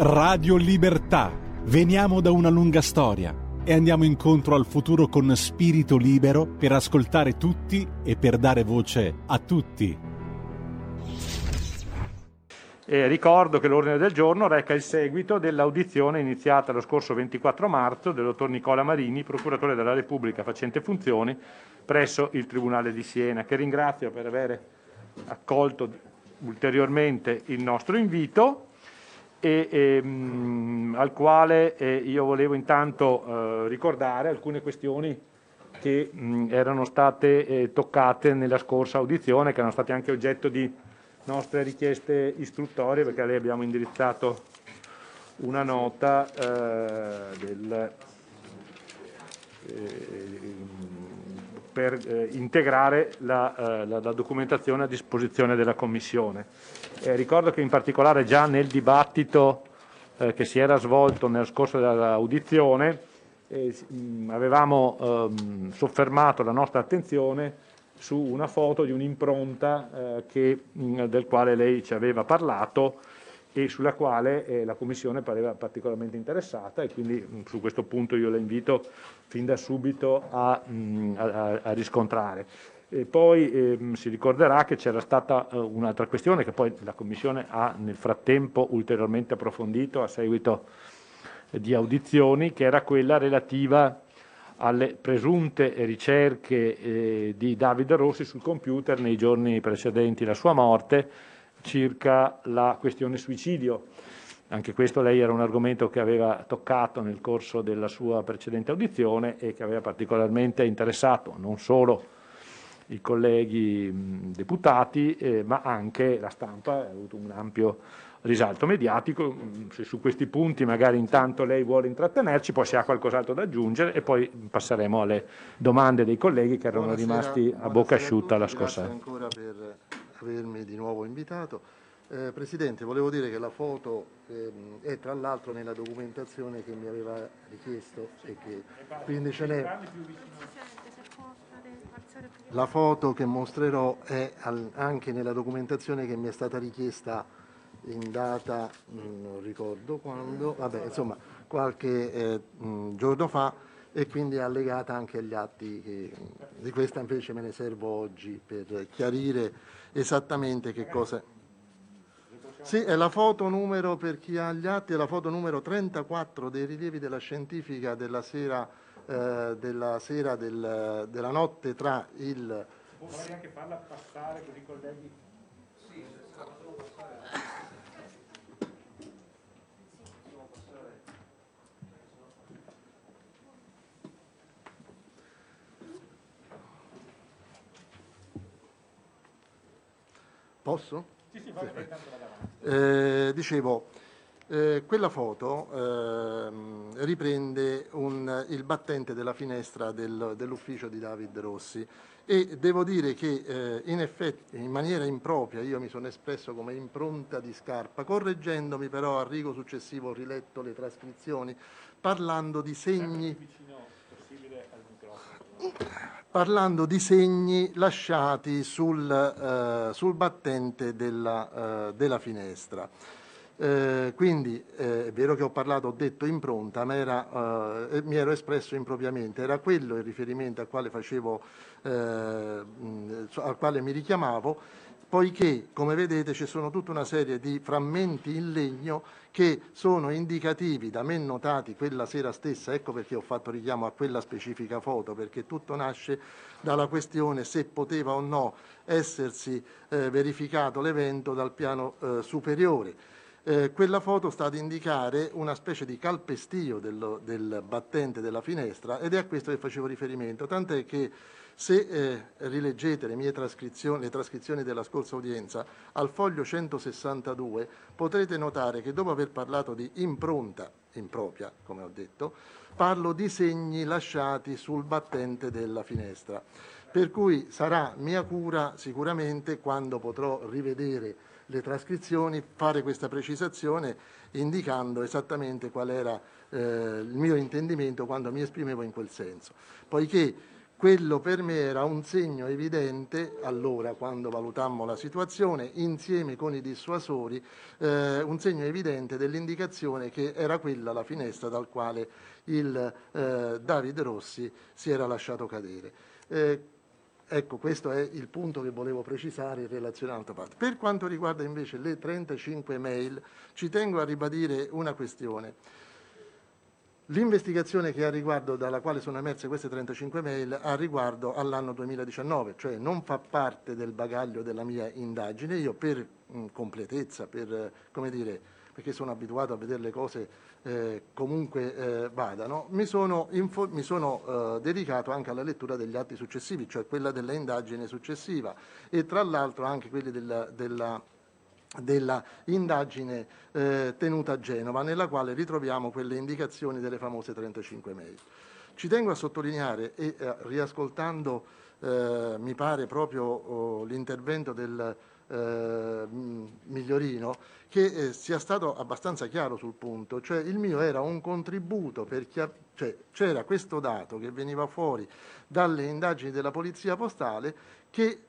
Radio Libertà. Veniamo da una lunga storia e andiamo incontro al futuro con spirito libero per ascoltare tutti e per dare voce a tutti. E ricordo che l'ordine del giorno reca il seguito dell'audizione iniziata lo scorso 24 marzo del dottor Nicola Marini, procuratore della Repubblica facente funzioni presso il Tribunale di Siena, che ringrazio per aver accolto ulteriormente il nostro invito e, e, mh, al quale eh, io volevo intanto eh, ricordare alcune questioni che mh, erano state eh, toccate nella scorsa audizione, che erano state anche oggetto di nostre richieste istruttorie, perché a lei abbiamo indirizzato una nota eh, del, eh, per eh, integrare la, la, la documentazione a disposizione della Commissione. Eh, ricordo che in particolare già nel dibattito eh, che si era svolto nel corso dell'audizione eh, mh, avevamo ehm, soffermato la nostra attenzione su una foto di un'impronta eh, che, mh, del quale lei ci aveva parlato e sulla quale eh, la Commissione pareva particolarmente interessata e quindi mh, su questo punto io la invito fin da subito a, a, a riscontrare. E poi ehm, si ricorderà che c'era stata eh, un'altra questione che poi la Commissione ha nel frattempo ulteriormente approfondito a seguito di audizioni, che era quella relativa alle presunte ricerche eh, di Davide Rossi sul computer nei giorni precedenti la sua morte circa la questione suicidio. Anche questo lei era un argomento che aveva toccato nel corso della sua precedente audizione e che aveva particolarmente interessato non solo i colleghi deputati, eh, ma anche la stampa ha avuto un ampio risalto mediatico. Se su questi punti magari intanto lei vuole intrattenerci, poi se ha qualcos'altro da aggiungere e poi passeremo alle domande dei colleghi che erano buonasera, rimasti a bocca asciutta a la scorsa. Grazie ancora per avermi di nuovo invitato. Eh, Presidente, volevo dire che la foto eh, è tra l'altro nella documentazione che mi aveva richiesto e che quindi ce n'è. La foto che mostrerò è anche nella documentazione che mi è stata richiesta in data, mm, non ricordo quando, vabbè, insomma, qualche eh, mm, giorno fa e quindi è allegata anche agli atti che, di questa invece me ne servo oggi per chiarire esattamente che cosa... Sì, è la foto numero, per chi ha gli atti, è la foto numero 34 dei rilievi della scientifica della sera eh, della sera del, della notte tra il... Vuoi anche farla passare così i colleghi? Sì, Posso? Sì, sì, vai, sì. Eh, dicevo, eh, quella foto eh, riprende un, il battente della finestra del, dell'ufficio di David Rossi e devo dire che eh, in effetti in maniera impropria io mi sono espresso come impronta di scarpa, correggendomi però al rigo successivo ho riletto le trascrizioni parlando di segni parlando di segni lasciati sul, eh, sul battente della, eh, della finestra. Eh, quindi eh, è vero che ho parlato, ho detto impronta, ma era, eh, mi ero espresso impropriamente, era quello il riferimento al quale, facevo, eh, al quale mi richiamavo, poiché come vedete ci sono tutta una serie di frammenti in legno che sono indicativi da me notati quella sera stessa, ecco perché ho fatto richiamo a quella specifica foto, perché tutto nasce dalla questione se poteva o no essersi eh, verificato l'evento dal piano superiore. Eh, quella foto sta ad indicare una specie di calpestio dello, del battente della finestra ed è a questo che facevo riferimento, tant'è che se eh, rileggete le mie trascrizioni, le trascrizioni della scorsa udienza, al foglio 162 potrete notare che dopo aver parlato di impronta impropria, come ho detto, parlo di segni lasciati sul battente della finestra. Per cui sarà mia cura sicuramente quando potrò rivedere le trascrizioni, fare questa precisazione indicando esattamente qual era eh, il mio intendimento quando mi esprimevo in quel senso. Poiché quello per me era un segno evidente, allora quando valutammo la situazione, insieme con i dissuasori, eh, un segno evidente dell'indicazione che era quella la finestra dal quale il eh, Davide Rossi si era lasciato cadere. Eh, ecco, questo è il punto che volevo precisare in relazione all'altra parte. Per quanto riguarda invece le 35 mail, ci tengo a ribadire una questione. L'investigazione che ha riguardo, dalla quale sono emerse queste 35 mail, ha riguardo all'anno 2019, cioè non fa parte del bagaglio della mia indagine. Io per mh, completezza, per, come dire, perché sono abituato a vedere le cose eh, comunque eh, vadano, mi sono, mi sono eh, dedicato anche alla lettura degli atti successivi, cioè quella dell'indagine successiva e tra l'altro anche quelli della, della della indagine eh, tenuta a Genova, nella quale ritroviamo quelle indicazioni delle famose 35 mail. Ci tengo a sottolineare, e eh, riascoltando eh, mi pare proprio oh, l'intervento del eh, Migliorino, che eh, sia stato abbastanza chiaro sul punto, cioè il mio era un contributo per chi cioè c'era questo dato che veniva fuori dalle indagini della Polizia Postale che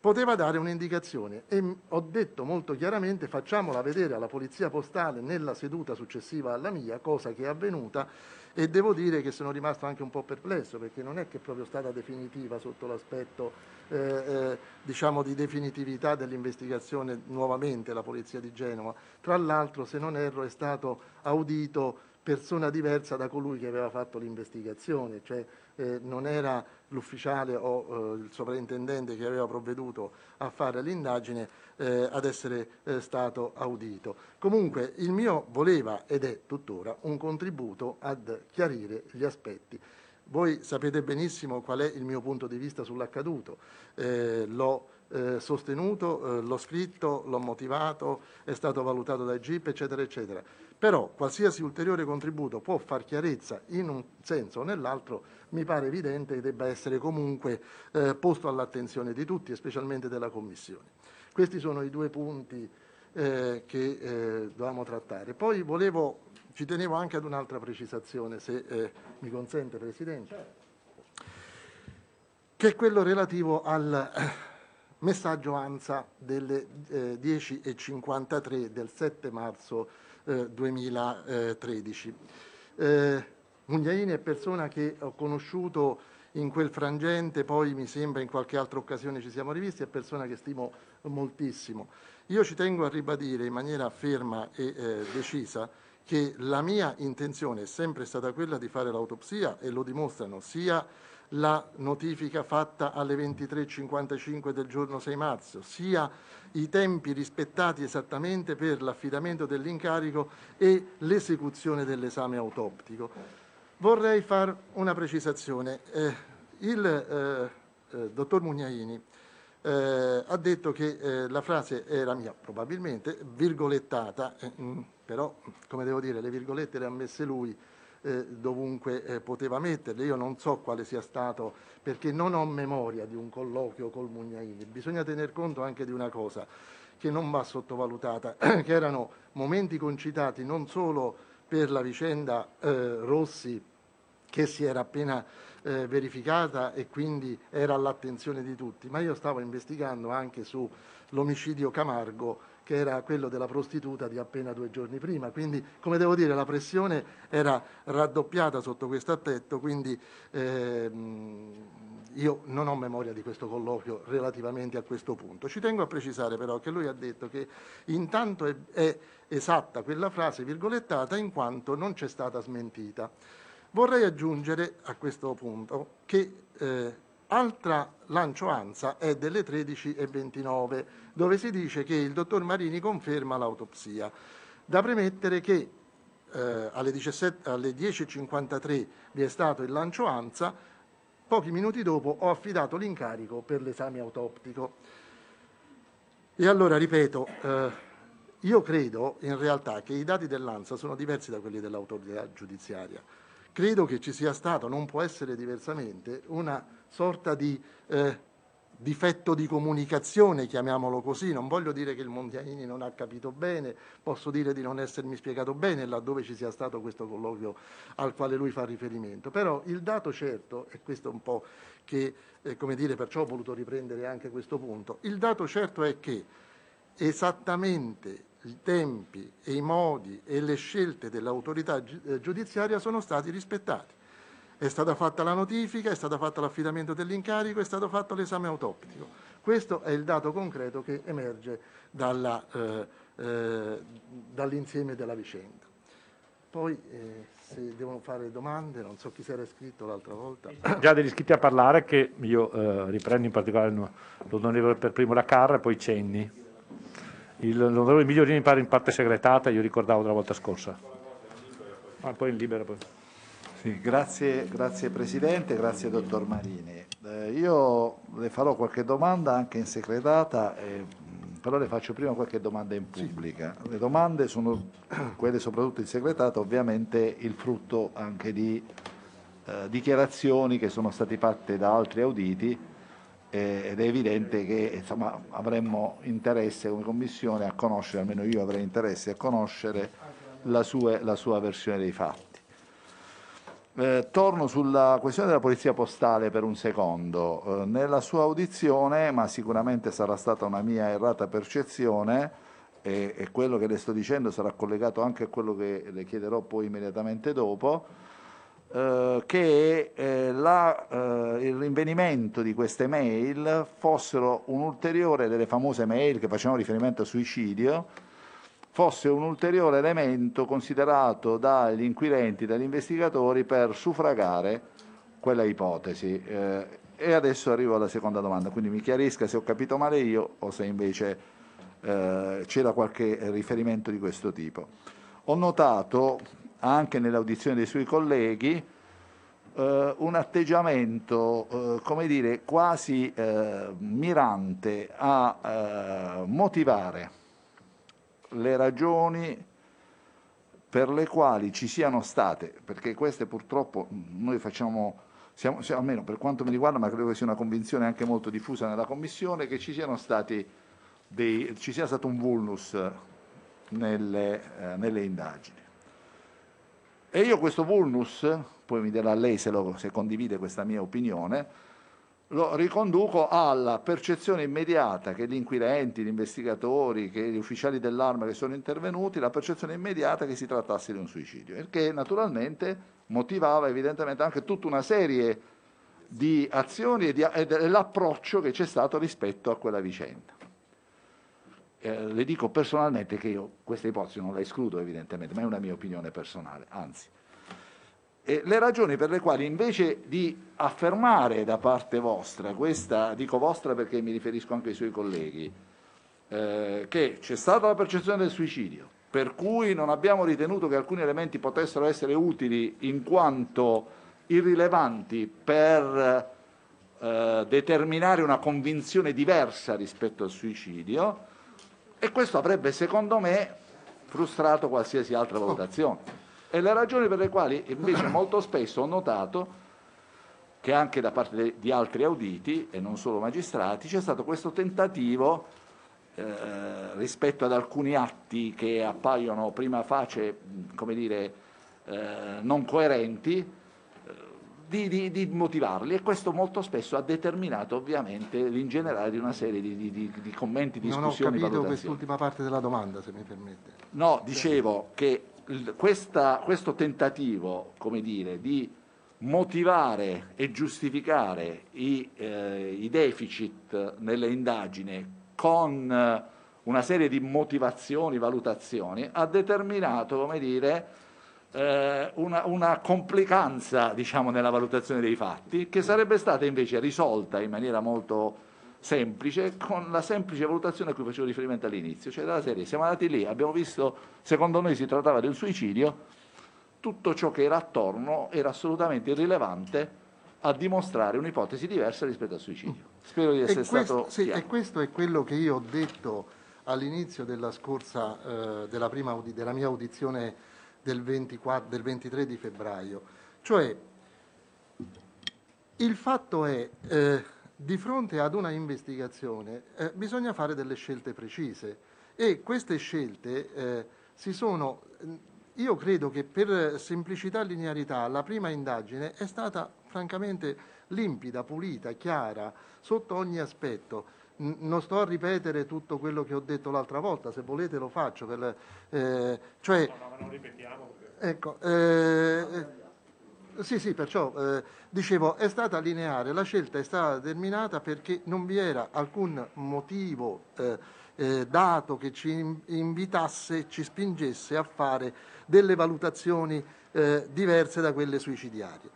poteva dare un'indicazione. E ho detto molto chiaramente facciamola vedere alla polizia postale nella seduta successiva alla mia, cosa che è avvenuta e devo dire che sono rimasto anche un po' perplesso perché non è che è proprio stata definitiva sotto l'aspetto eh, eh, diciamo di definitività dell'investigazione nuovamente la polizia di Genova. Tra l'altro se non erro è stato audito persona diversa da colui che aveva fatto l'investigazione, cioè eh, non era l'ufficiale o eh, il sovrintendente che aveva provveduto a fare l'indagine eh, ad essere eh, stato audito. Comunque il mio voleva ed è tuttora un contributo ad chiarire gli aspetti. Voi sapete benissimo qual è il mio punto di vista sull'accaduto, eh, l'ho eh, sostenuto, eh, l'ho scritto, l'ho motivato, è stato valutato dai GIP, eccetera, eccetera. Però qualsiasi ulteriore contributo può far chiarezza in un senso o nell'altro, mi pare evidente che debba essere comunque eh, posto all'attenzione di tutti, specialmente della Commissione. Questi sono i due punti eh, che eh, dovevamo trattare. Poi volevo, ci tenevo anche ad un'altra precisazione, se eh, mi consente Presidente, che è quello relativo al messaggio ANSA delle eh, 10.53 del 7 marzo eh, 2013. Eh, Mugnaini è persona che ho conosciuto in quel frangente, poi mi sembra in qualche altra occasione ci siamo rivisti, è persona che stimo moltissimo. Io ci tengo a ribadire in maniera ferma e eh, decisa che la mia intenzione è sempre stata quella di fare l'autopsia e lo dimostrano sia la notifica fatta alle 23.55 del giorno 6 marzo, sia i tempi rispettati esattamente per l'affidamento dell'incarico e l'esecuzione dell'esame autoptico. Vorrei fare una precisazione. Eh, il eh, eh, dottor Mugnaini eh, ha detto che eh, la frase era mia, probabilmente, virgolettata, eh, mm, però, come devo dire, le virgolette le ha messe lui, eh, dovunque eh, poteva metterle. Io non so quale sia stato, perché non ho memoria di un colloquio col Mugnaini. Bisogna tener conto anche di una cosa che non va sottovalutata, che erano momenti concitati non solo per la vicenda eh, Rossi che si era appena eh, verificata e quindi era all'attenzione di tutti, ma io stavo investigando anche sull'omicidio Camargo che era quello della prostituta di appena due giorni prima. Quindi, come devo dire, la pressione era raddoppiata sotto questo attetto, quindi ehm, io non ho memoria di questo colloquio relativamente a questo punto. Ci tengo a precisare però che lui ha detto che intanto è, è esatta quella frase virgolettata in quanto non c'è stata smentita. Vorrei aggiungere a questo punto che eh, altra lancio ANSA è delle 13.29 dove si dice che il dottor Marini conferma l'autopsia. Da premettere che eh, alle, 10.53 vi è stato il lancio ANSA, pochi minuti dopo ho affidato l'incarico per l'esame autoptico. E allora ripeto, eh, io credo in realtà che i dati dell'ANSA sono diversi da quelli dell'autorità giudiziaria. Credo che ci sia stato, non può essere diversamente, una sorta di eh, difetto di comunicazione, chiamiamolo così, non voglio dire che il Mondianini non ha capito bene, posso dire di non essermi spiegato bene laddove ci sia stato questo colloquio al quale lui fa riferimento, però il dato certo, e questo è un po' che, eh, come dire, perciò ho voluto riprendere anche questo punto, il dato certo è che esattamente i tempi e i modi e le scelte dell'autorità eh, giudiziaria sono stati rispettati. È stata fatta la notifica, è stato fatto l'affidamento dell'incarico, è stato fatto l'esame autoptico. Questo è il dato concreto che emerge dalla, eh, eh, dall'insieme della vicenda. Poi eh, se devono fare domande, non so chi si era iscritto l'altra volta. Già degli iscritti a parlare che io eh, riprendo in particolare l'onorevole per primo la Carra e poi Cenni. L'onorevole Migliorini pare in parte segretata, io ricordavo la volta scorsa. Ma poi in libera poi. Sì, grazie, grazie, Presidente, grazie Dottor Marini. Eh, io le farò qualche domanda anche in segretata, eh, però le faccio prima qualche domanda in pubblica. Le domande sono quelle soprattutto in segretata, ovviamente il frutto anche di eh, dichiarazioni che sono state fatte da altri auditi eh, ed è evidente che insomma, avremmo interesse come Commissione a conoscere, almeno io avrei interesse a conoscere la sua, la sua versione dei fatti. Eh, torno sulla questione della polizia postale per un secondo. Eh, nella sua audizione, ma sicuramente sarà stata una mia errata percezione, e, e, quello che le sto dicendo sarà collegato anche a quello che le chiederò poi immediatamente dopo, eh, che eh, la, eh, il rinvenimento di queste mail fossero un ulteriore delle famose mail che facevano riferimento al suicidio, fosse un ulteriore elemento considerato dagli inquirenti, dagli investigatori per suffragare quella ipotesi. Eh, e adesso arrivo alla seconda domanda, quindi mi chiarisca se ho capito male io o se invece eh, c'era qualche riferimento di questo tipo. Ho notato anche nell'audizione dei suoi colleghi eh, un atteggiamento, eh, come dire, quasi eh, mirante a eh, motivare le ragioni per le quali ci siano state, perché queste purtroppo noi facciamo, siamo, siamo, almeno per quanto mi riguarda, ma credo che sia una convinzione anche molto diffusa nella Commissione, che ci, siano stati dei, ci sia stato un vulnus nelle, eh, nelle indagini. E io questo vulnus, poi mi dirà lei se, lo, se condivide questa mia opinione, lo riconduco alla percezione immediata che gli inquirenti, gli investigatori, che gli ufficiali dell'arma che sono intervenuti, la percezione immediata che si trattasse di un suicidio, il che naturalmente motivava evidentemente anche tutta una serie di azioni e, di, e dell'approccio che c'è stato rispetto a quella vicenda. Eh, le dico personalmente che io questa ipotesi non la escludo evidentemente, ma è una mia opinione personale, anzi e le ragioni per le quali invece di affermare da parte vostra, questa dico vostra perché mi riferisco anche ai suoi colleghi, eh, che c'è stata la percezione del suicidio, per cui non abbiamo ritenuto che alcuni elementi potessero essere utili in quanto irrilevanti per eh, determinare una convinzione diversa rispetto al suicidio e questo avrebbe secondo me frustrato qualsiasi altra valutazione. E le ragioni per le quali invece molto spesso ho notato che anche da parte di altri auditi, e non solo magistrati, c'è stato questo tentativo eh, rispetto ad alcuni atti che appaiono prima face, come dire, eh, non coerenti, eh, di, di, di, motivarli e questo molto spesso ha determinato ovviamente l'ingenerare di una serie di, di commenti, discussioni, Non ho capito quest'ultima parte della domanda, se mi permette. No, dicevo che questa, questo tentativo dire, di motivare e giustificare i, eh, i deficit nelle indagini con eh, una serie di motivazioni, valutazioni, ha determinato dire, eh, una, una, complicanza diciamo, nella valutazione dei fatti che sarebbe stata invece risolta in maniera molto semplice con la semplice valutazione a cui facevo riferimento all'inizio, cioè della serie siamo andati lì, abbiamo visto, secondo noi si trattava di un suicidio, tutto ciò che era attorno era assolutamente irrilevante a dimostrare un'ipotesi diversa rispetto al suicidio. Spero di essere questo, stato sì, E questo è quello che io ho detto all'inizio della scorsa, eh, della, prima, della mia audizione del, 24, del 23 di febbraio. Cioè, il fatto è... Eh, di fronte ad una investigazione eh, bisogna fare delle scelte precise e queste scelte eh, si sono io credo che per semplicità e linearità la prima indagine è stata francamente limpida, pulita, chiara, sotto ogni aspetto. non sto a ripetere tutto quello che ho detto l'altra volta, se volete lo faccio. Per, eh, cioè, no, no, ma non ripetiamo. Ecco, eh, sì, sì, perciò eh, dicevo, è stata lineare, la scelta è stata determinata perché non vi era alcun motivo eh, eh, dato che ci invitasse, ci spingesse a fare delle valutazioni eh, diverse da quelle suicidiarie.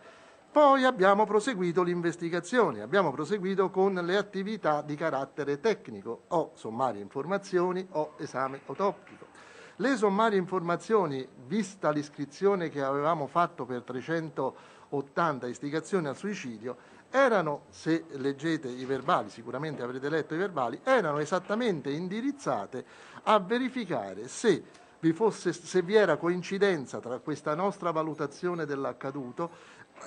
Poi abbiamo proseguito l'investigazione, abbiamo proseguito con le attività di carattere tecnico, o sommarie informazioni o esame autoptico. Le sommarie informazioni, vista l'iscrizione che avevamo fatto per 380 istigazioni al suicidio, erano, se leggete i verbali, sicuramente avrete letto i verbali, erano esattamente indirizzate a verificare se vi, fosse, se vi era coincidenza tra questa nostra valutazione dell'accaduto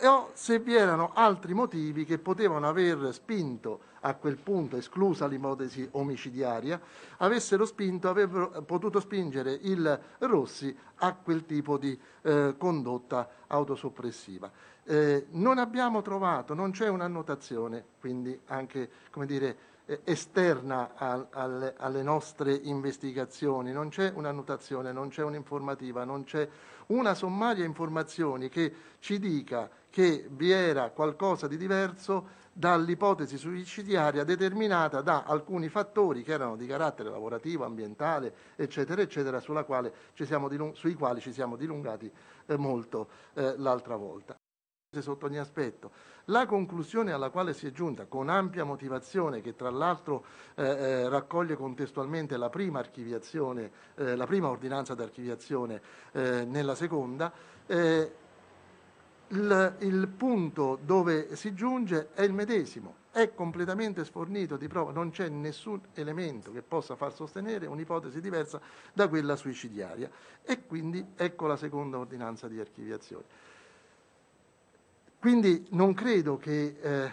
o se vi erano altri motivi che potevano aver spinto a quel punto, esclusa l'ipotesi omicidiaria, avessero spinto, avrebbero potuto spingere il Rossi a quel tipo di eh, condotta autosoppressiva. Eh, non abbiamo trovato, non c'è un'annotazione, quindi anche come dire, esterna a, alle, alle, nostre investigazioni, non c'è un'annotazione, non c'è un'informativa, non c'è una sommaria informazioni che ci dica che vi era qualcosa di diverso dall'ipotesi suicidiaria determinata da alcuni fattori che erano di carattere lavorativo, ambientale, eccetera, eccetera, sui quali ci siamo dilungati eh, molto eh, l'altra volta sotto ogni aspetto. La conclusione alla quale si è giunta, con ampia motivazione, che tra l'altro eh, eh, raccoglie contestualmente la prima, eh, la prima ordinanza d'archiviazione eh, nella seconda, eh, il, il, punto dove si giunge è il medesimo, è completamente sfornito di prova, non c'è nessun elemento che possa far sostenere un'ipotesi diversa da quella suicidiaria e quindi ecco la seconda ordinanza di archiviazione. Quindi non credo che eh,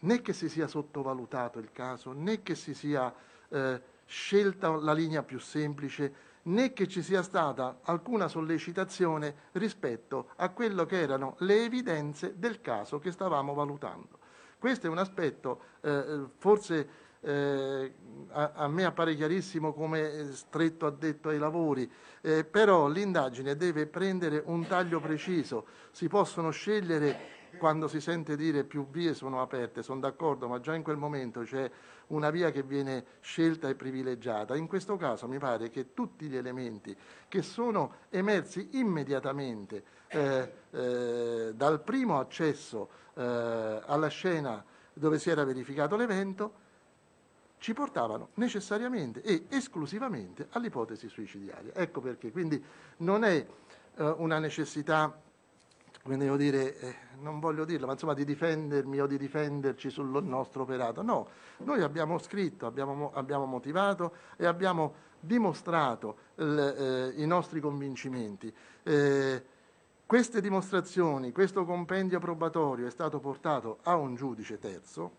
né che si sia sottovalutato il caso, né che si sia eh, scelta la linea più semplice, né che ci sia stata alcuna sollecitazione rispetto a quello che erano le evidenze del caso che stavamo valutando. Questo è un aspetto eh, forse eh, a, a, me appare chiarissimo come stretto addetto ai lavori, eh, però l'indagine deve prendere un taglio preciso, si possono scegliere quando si sente dire più vie sono aperte, sono d'accordo, ma già in quel momento c'è una via che viene scelta e privilegiata. In questo caso mi pare che tutti gli elementi che sono emersi immediatamente eh, eh, dal primo accesso eh, alla scena dove si era verificato l'evento ci portavano necessariamente e esclusivamente all'ipotesi suicidiaria. Ecco perché, quindi non è eh, una necessità, come devo dire, eh, non voglio dirlo, ma insomma di difendermi o di difenderci sul nostro operato. No, noi abbiamo scritto, abbiamo, abbiamo motivato e abbiamo dimostrato il, eh, i nostri convincimenti. Queste dimostrazioni, questo compendio probatorio è stato portato a un giudice terzo,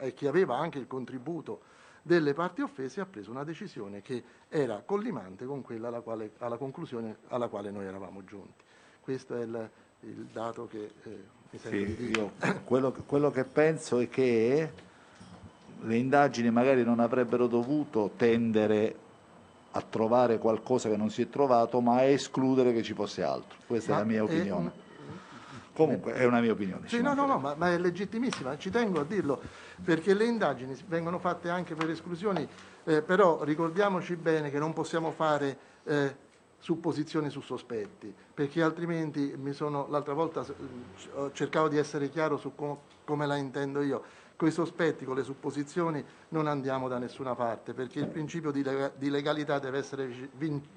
eh, che aveva anche il contributo delle parti offese ha preso una decisione che era collimante con quella alla, quale, alla conclusione alla quale noi eravamo giunti. Questo è il, il dato che eh, mi sento sì, di dire. Quello, quello che penso è che le indagini magari non avrebbero dovuto tendere a trovare qualcosa che non si è trovato, ma a escludere che ci fosse altro. Questa ma è la mia opinione. È, Comunque è una mia opinione. Sì, no, no, no, ma, ma, è legittimissima, ci tengo a dirlo, perché le indagini vengono fatte anche per esclusioni, eh, però ricordiamoci bene che non possiamo fare eh, supposizioni su sospetti, perché altrimenti mi sono, l'altra volta eh, cercavo di essere chiaro su com- come la intendo io con i sospetti, con le supposizioni non andiamo da nessuna parte perché il principio di, lega- di legalità deve essere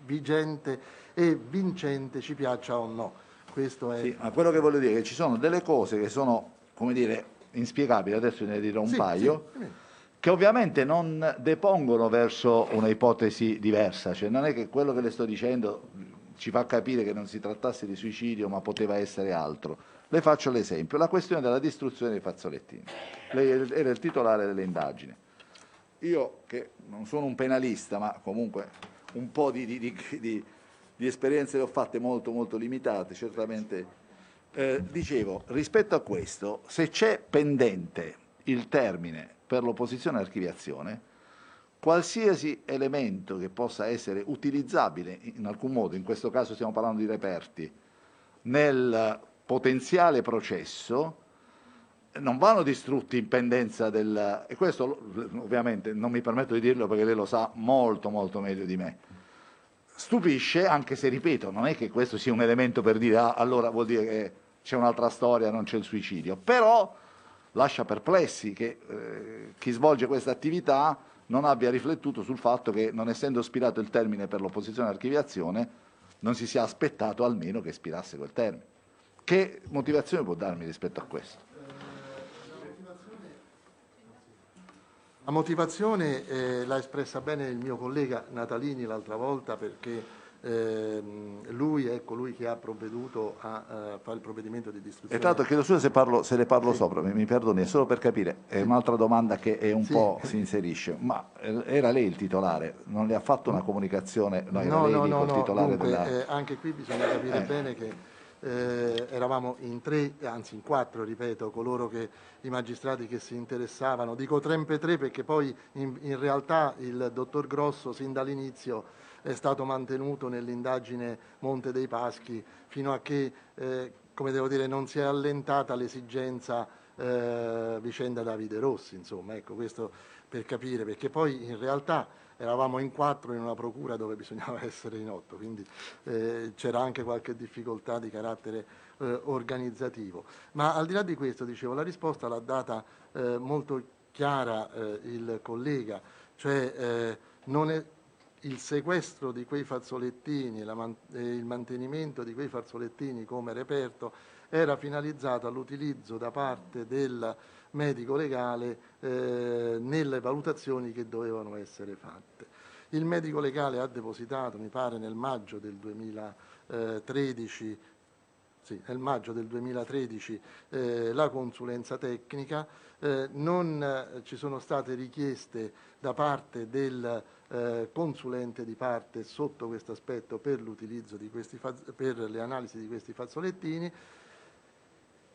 vigente e vincente, ci piaccia o no. Questo è... Sì, ma quello che voglio dire è che ci sono delle cose che sono, come dire, inspiegabili, adesso ne dirò un sì, paio, sì. che ovviamente non depongono verso una ipotesi diversa, cioè non è che quello che le sto dicendo ci fa capire che non si trattasse di suicidio ma poteva essere altro. Le faccio l'esempio, la questione della distruzione dei fazzolettini. Lei era il titolare delle indagini. Io che non sono un penalista ma comunque un po' di, di, di, di esperienze le ho fatte molto molto limitate, certamente eh, dicevo, rispetto a questo, se c'è pendente il termine per l'opposizione all'archiviazione, qualsiasi elemento che possa essere utilizzabile in alcun modo, in questo caso stiamo parlando di reperti, nel potenziale processo, non vanno distrutti in pendenza del... e questo ovviamente non mi permetto di dirlo perché lei lo sa molto molto meglio di me. Stupisce, anche se ripeto, non è che questo sia un elemento per dire ah, allora vuol dire che c'è un'altra storia, non c'è il suicidio, però lascia perplessi che eh, chi svolge questa attività non abbia riflettuto sul fatto che non essendo spirato il termine per l'opposizione all'archiviazione non si sia aspettato almeno che spirasse quel termine. Che motivazione può darmi rispetto a questo? La motivazione eh, l'ha espressa bene il mio collega Natalini l'altra volta perché eh, lui è colui che ha provveduto a, a fare il provvedimento di distruzione. E tra l'altro chiedo scusa se, parlo, se le parlo sì. sopra, mi, mi perdoni, è solo per capire, è un'altra domanda che è un sì. po' si inserisce, ma eh, era lei il titolare, non le ha fatto una comunicazione, no, no, no, no, no, titolare dunque, della... eh, anche qui bisogna capire eh. bene che eh, eravamo in tre, anzi in quattro, ripeto, coloro che i magistrati che si interessavano. Dico trempe tre perché poi in, in realtà il dottor Grosso sin dall'inizio è stato mantenuto nell'indagine Monte dei Paschi fino a che, eh, come devo dire, non si è allentata l'esigenza eh, vicenda Davide Rossi, insomma, ecco, questo per capire, perché poi in realtà eravamo in quattro in una procura dove bisognava essere in otto, quindi eh, c'era anche qualche difficoltà di carattere eh, organizzativo. Ma al di là di questo, dicevo, la risposta l'ha data eh, molto chiara eh, il collega, cioè eh, il sequestro di quei fazzolettini e il mantenimento di quei fazzolettini come reperto era finalizzato all'utilizzo da parte del medico legale eh, nelle valutazioni che dovevano essere fatte. Il medico legale ha depositato, mi pare nel maggio del 2013, sì, nel maggio del 2013 eh, la consulenza tecnica, eh, non eh, ci sono state richieste da parte del eh, consulente di parte sotto questo aspetto per l'utilizzo di questi per le analisi di questi fazzolettini,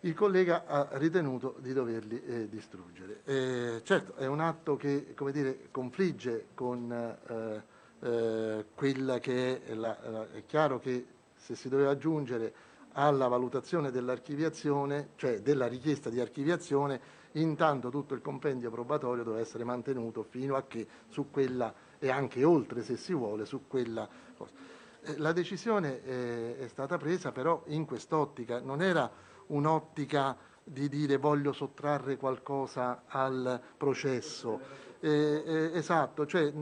il collega ha ritenuto di doverli eh, distruggere. Eh, certo, è un atto che dire, confligge con eh, eh quella che è, la, la, è chiaro che se si doveva aggiungere alla valutazione dell'archiviazione, cioè della richiesta di archiviazione, intanto tutto il compendio probatorio deve essere mantenuto fino a che su quella e anche oltre se si vuole su quella cosa. Eh, la decisione eh, è stata presa però in quest'ottica, non era un'ottica di dire voglio sottrarre qualcosa al processo. Eh, eh, esatto, cioè,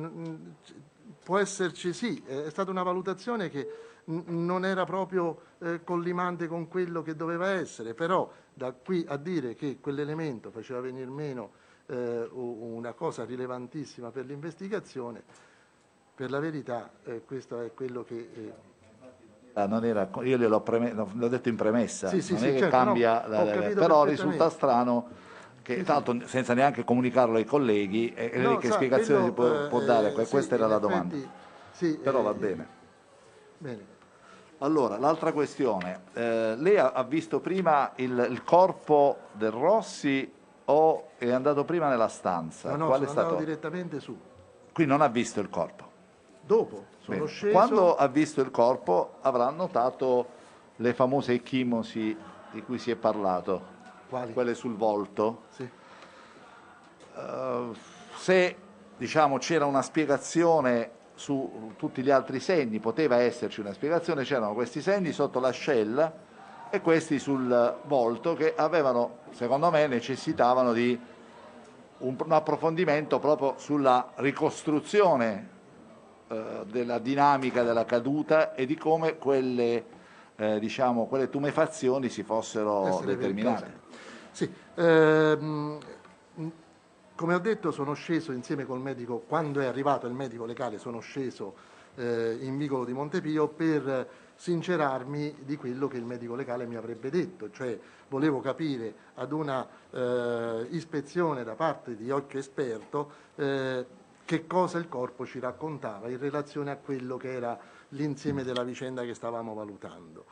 può esserci sì, è stata una valutazione che non era proprio eh, collimante con quello che doveva essere, però da qui a dire che quell'elemento faceva venire meno eh, una cosa rilevantissima per l'investigazione, per la verità eh, questo è quello che... Eh, era, io gliel'ho, l'ho detto in premessa, sì, sì, non sì, è che certo, cambia, no, la, però risulta strano che l'altro senza neanche comunicarlo ai colleghi, eh, no, che sa, spiegazione si può, può dare? Eh, questa era la domanda. Effetti, però va eh, bene. bene. Allora, l'altra questione, eh, lei ha, ha, visto prima il, il, corpo del Rossi o è andato prima nella stanza? No, no, Qual è stato? direttamente su. Qui non ha visto il corpo? Dopo, sono Bene. sceso. Quando ha visto il corpo avrà notato le famose ecchimosi di cui si è parlato. Quali? Quelle sul volto. Sì. Uh, se diciamo, c'era una spiegazione su tutti gli altri segni, poteva esserci una spiegazione, c'erano questi segni sotto l'ascella e questi sul volto che avevano, secondo me, necessitavano di un, un approfondimento proprio sulla ricostruzione eh, della dinamica della caduta e di come quelle, eh, diciamo, quelle tumefazioni si fossero determinate. Sì, ehm, come ho detto sono sceso insieme col medico, quando è arrivato il medico legale sono sceso eh, in vicolo di Montepio per sincerarmi di quello che il medico legale mi avrebbe detto, cioè volevo capire ad una eh, ispezione da parte di occhio esperto eh, che cosa il corpo ci raccontava in relazione a quello che era l'insieme della vicenda che stavamo valutando.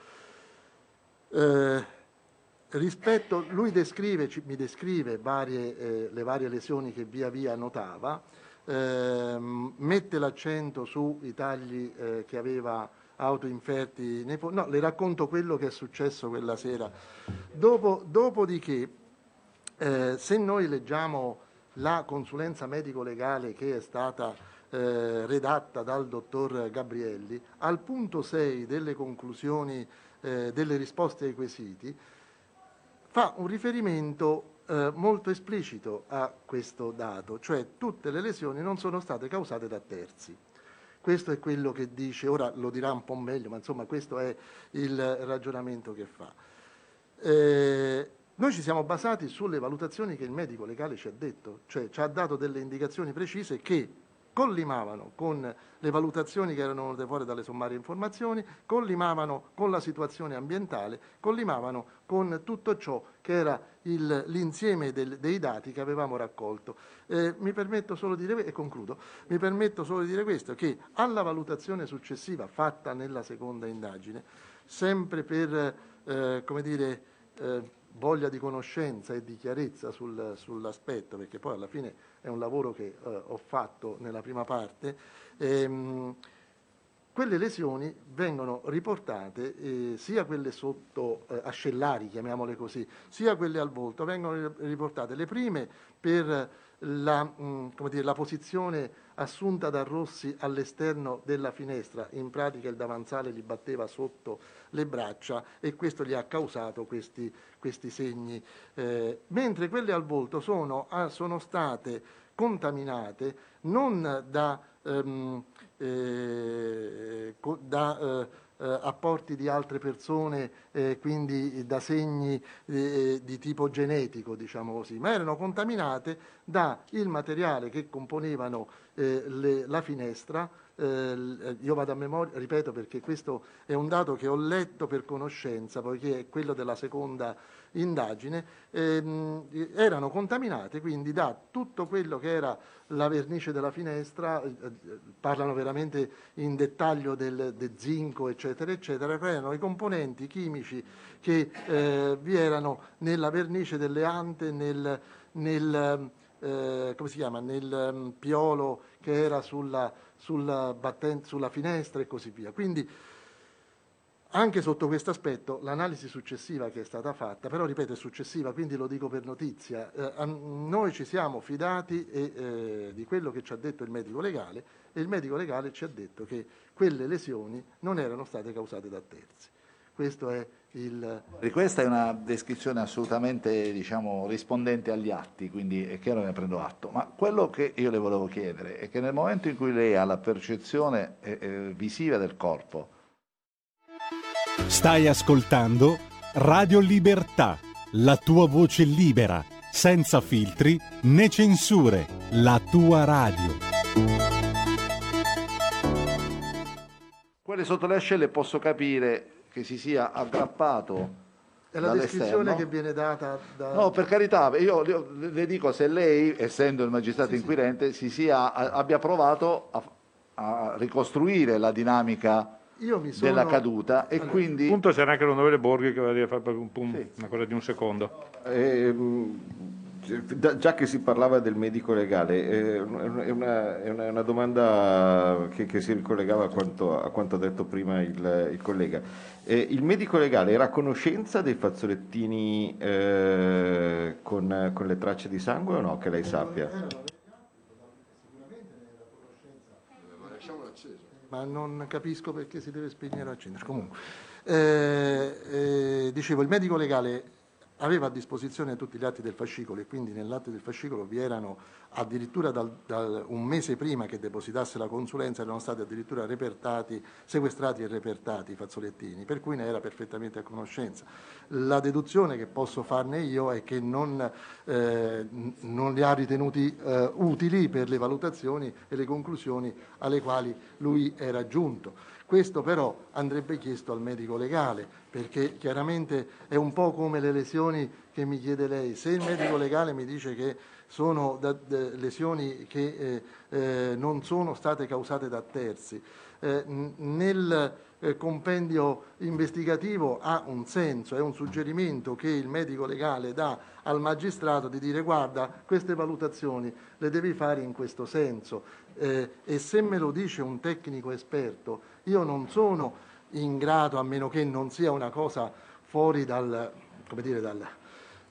Eh, rispetto, lui descrive, mi descrive varie, eh, le varie lesioni che via via notava, eh, mette l'accento sui tagli eh, che aveva autoinferti nei No, le racconto quello che è successo quella sera. Dopo, dopodiché, eh, se noi leggiamo la consulenza medico-legale che è stata eh, redatta dal dottor Gabrielli, al punto 6 delle conclusioni, eh, delle risposte ai quesiti, fa un riferimento eh, molto esplicito a questo dato, cioè tutte le lesioni non sono state causate da terzi. Questo è quello che dice, ora lo dirà un po' meglio, ma insomma questo è il ragionamento che fa. Eh, noi ci siamo basati sulle valutazioni che il medico legale ci ha detto, cioè ci ha dato delle indicazioni precise che collimavano con le valutazioni che erano venute fuori dalle sommarie informazioni, collimavano con la situazione ambientale, collimavano con tutto ciò che era il, l'insieme del, dei dati che avevamo raccolto. Eh, mi permetto solo di dire, e concludo, mi permetto solo di dire questo, che alla valutazione successiva fatta nella seconda indagine, sempre per, eh, come dire, eh, voglia di conoscenza e di chiarezza sul, sull'aspetto, perché poi alla fine è un lavoro che eh, ho fatto nella prima parte, ehm, quelle lesioni vengono riportate, eh, sia quelle sotto eh, ascellari, chiamiamole così, sia quelle al volto, vengono riportate. Le prime per la, mh, dire, la, posizione assunta da Rossi all'esterno della finestra, in pratica il davanzale gli batteva sotto le braccia e questo gli ha causato questi, questi segni, eh, mentre quelle al volto sono, ah, sono state contaminate non da, ehm, eh, da eh, eh, apporti di altre persone, eh, quindi da segni eh, di tipo genetico, diciamo così, ma erano contaminate dal materiale che componevano eh, le, la finestra. Eh, io vado a memoria, ripeto perché questo è un dato che ho letto per conoscenza, poiché è quello della seconda indagine, ehm, erano contaminate quindi da tutto quello che era la vernice della finestra, eh, parlano veramente in dettaglio del, del, zinco, eccetera, eccetera, erano i componenti chimici che eh, vi erano nella vernice delle ante, nel, nel, eh, nel um, piolo che era sulla, sulla, batten- sulla finestra e così via. Quindi, anche sotto questo aspetto, l'analisi successiva che è stata fatta, però ripeto è successiva, quindi lo dico per notizia, eh, noi ci siamo fidati e, eh, di quello che ci ha detto il medico legale e il medico legale ci ha detto che quelle lesioni non erano state causate da terzi. Questo è il... Questa è una descrizione assolutamente diciamo, rispondente agli atti, quindi è chiaro che ne prendo atto, ma quello che io le volevo chiedere è che nel momento in cui lei ha la percezione eh, eh visiva del corpo, Stai ascoltando Radio Libertà, la tua voce libera, senza filtri né censure, la tua radio. Quelle sotto le ascelle posso capire che si sia aggrappato è la descrizione che viene data da... No, per carità, io le dico se lei, essendo il magistrato sì, inquirente, sì. Sia, abbia provato a, a ricostruire la dinamica sono... della caduta e allora, quindi... Appunto c'era anche l'onorevole Borghi che voleva fare un, un, sì. una cosa di un secondo. Eh, già che si parlava del medico legale, eh, è una, è una, una domanda che, che, si ricollegava a quanto, a quanto, ha detto prima il, il collega. Eh, il medico legale era a conoscenza dei fazzolettini eh, con, con, le tracce di sangue o no, che lei sappia? ma non capisco perché si deve spegnere o accendere. Comunque, eh, eh, dicevo, il medico legale aveva a disposizione tutti gli atti del fascicolo e quindi nell'atto del fascicolo vi erano addirittura dal, dal, un mese prima che depositasse la consulenza erano stati addirittura repertati, sequestrati e repertati i fazzolettini, per cui ne era perfettamente a conoscenza. La deduzione che posso farne io è che non, eh, non li ha ritenuti eh, utili per le valutazioni e le conclusioni alle quali lui era giunto. Questo però andrebbe chiesto al medico legale, perché chiaramente è un po' come le lesioni che mi chiede lei. Se il medico legale mi dice che sono da, da, lesioni che eh, eh, non sono state causate da terzi, eh, nel eh, compendio investigativo ha un senso, è un suggerimento che il medico legale dà al magistrato di dire guarda queste valutazioni le devi fare in questo senso eh, e se me lo dice un tecnico esperto io non sono in grado, a meno che non sia una cosa fuori dal, dire, dal,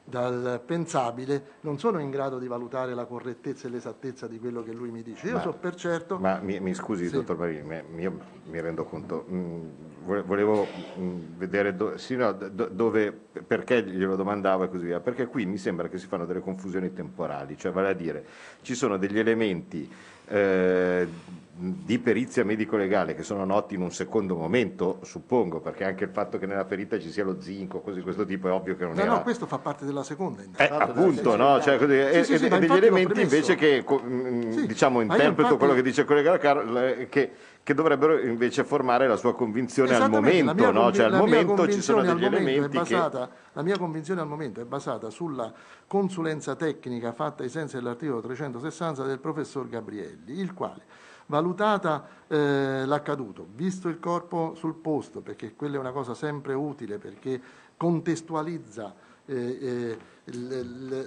dal pensabile, non sono in grado di valutare la correttezza e l'esattezza di quello che lui mi dice. Io ma, so per certo... Ma mi, mi scusi, sì. dottor Marini, io mi rendo conto, mh, mm, volevo mh, mm, vedere do, sì, no, do, dove, perché glielo domandavo e così via, perché qui mi sembra che si fanno delle confusioni temporali, cioè vale a dire ci sono degli elementi eh, di perizia medico-legale che sono noti in un secondo momento, suppongo, perché anche il fatto che nella perita ci sia lo zinco, cose di questo tipo, è ovvio che non no, era... No, questo fa parte della seconda. Eh, appunto, no? Cioè, così, sì, e, sì, sì, degli elementi invece che, mm, diciamo, interpreto infatti... quello che dice il collega Carlo, che, che dovrebbero invece formare la sua convinzione al momento, no? Cioè, al momento ci sono degli elementi basata, che... La mia convinzione al momento è basata sulla consulenza tecnica fatta ai sensi dell'articolo 360 del professor Gabrielli, il quale valutata eh, l'accaduto, visto il corpo sul posto, perché quella è una cosa sempre utile perché contestualizza eh, eh,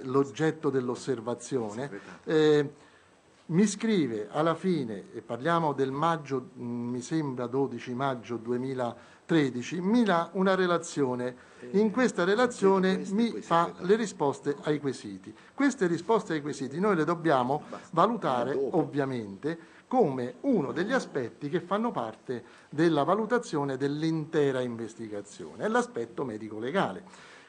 l'oggetto dell'osservazione, eh, mi scrive alla fine, e parliamo del maggio, mm, mi sembra 12 maggio 2013, mi dà una relazione. In questa relazione mi fa le risposte ai quesiti. Queste risposte ai quesiti noi le dobbiamo valutare ovviamente come uno degli aspetti che fanno parte della valutazione dell'intera investigazione, è l'aspetto medico-legale.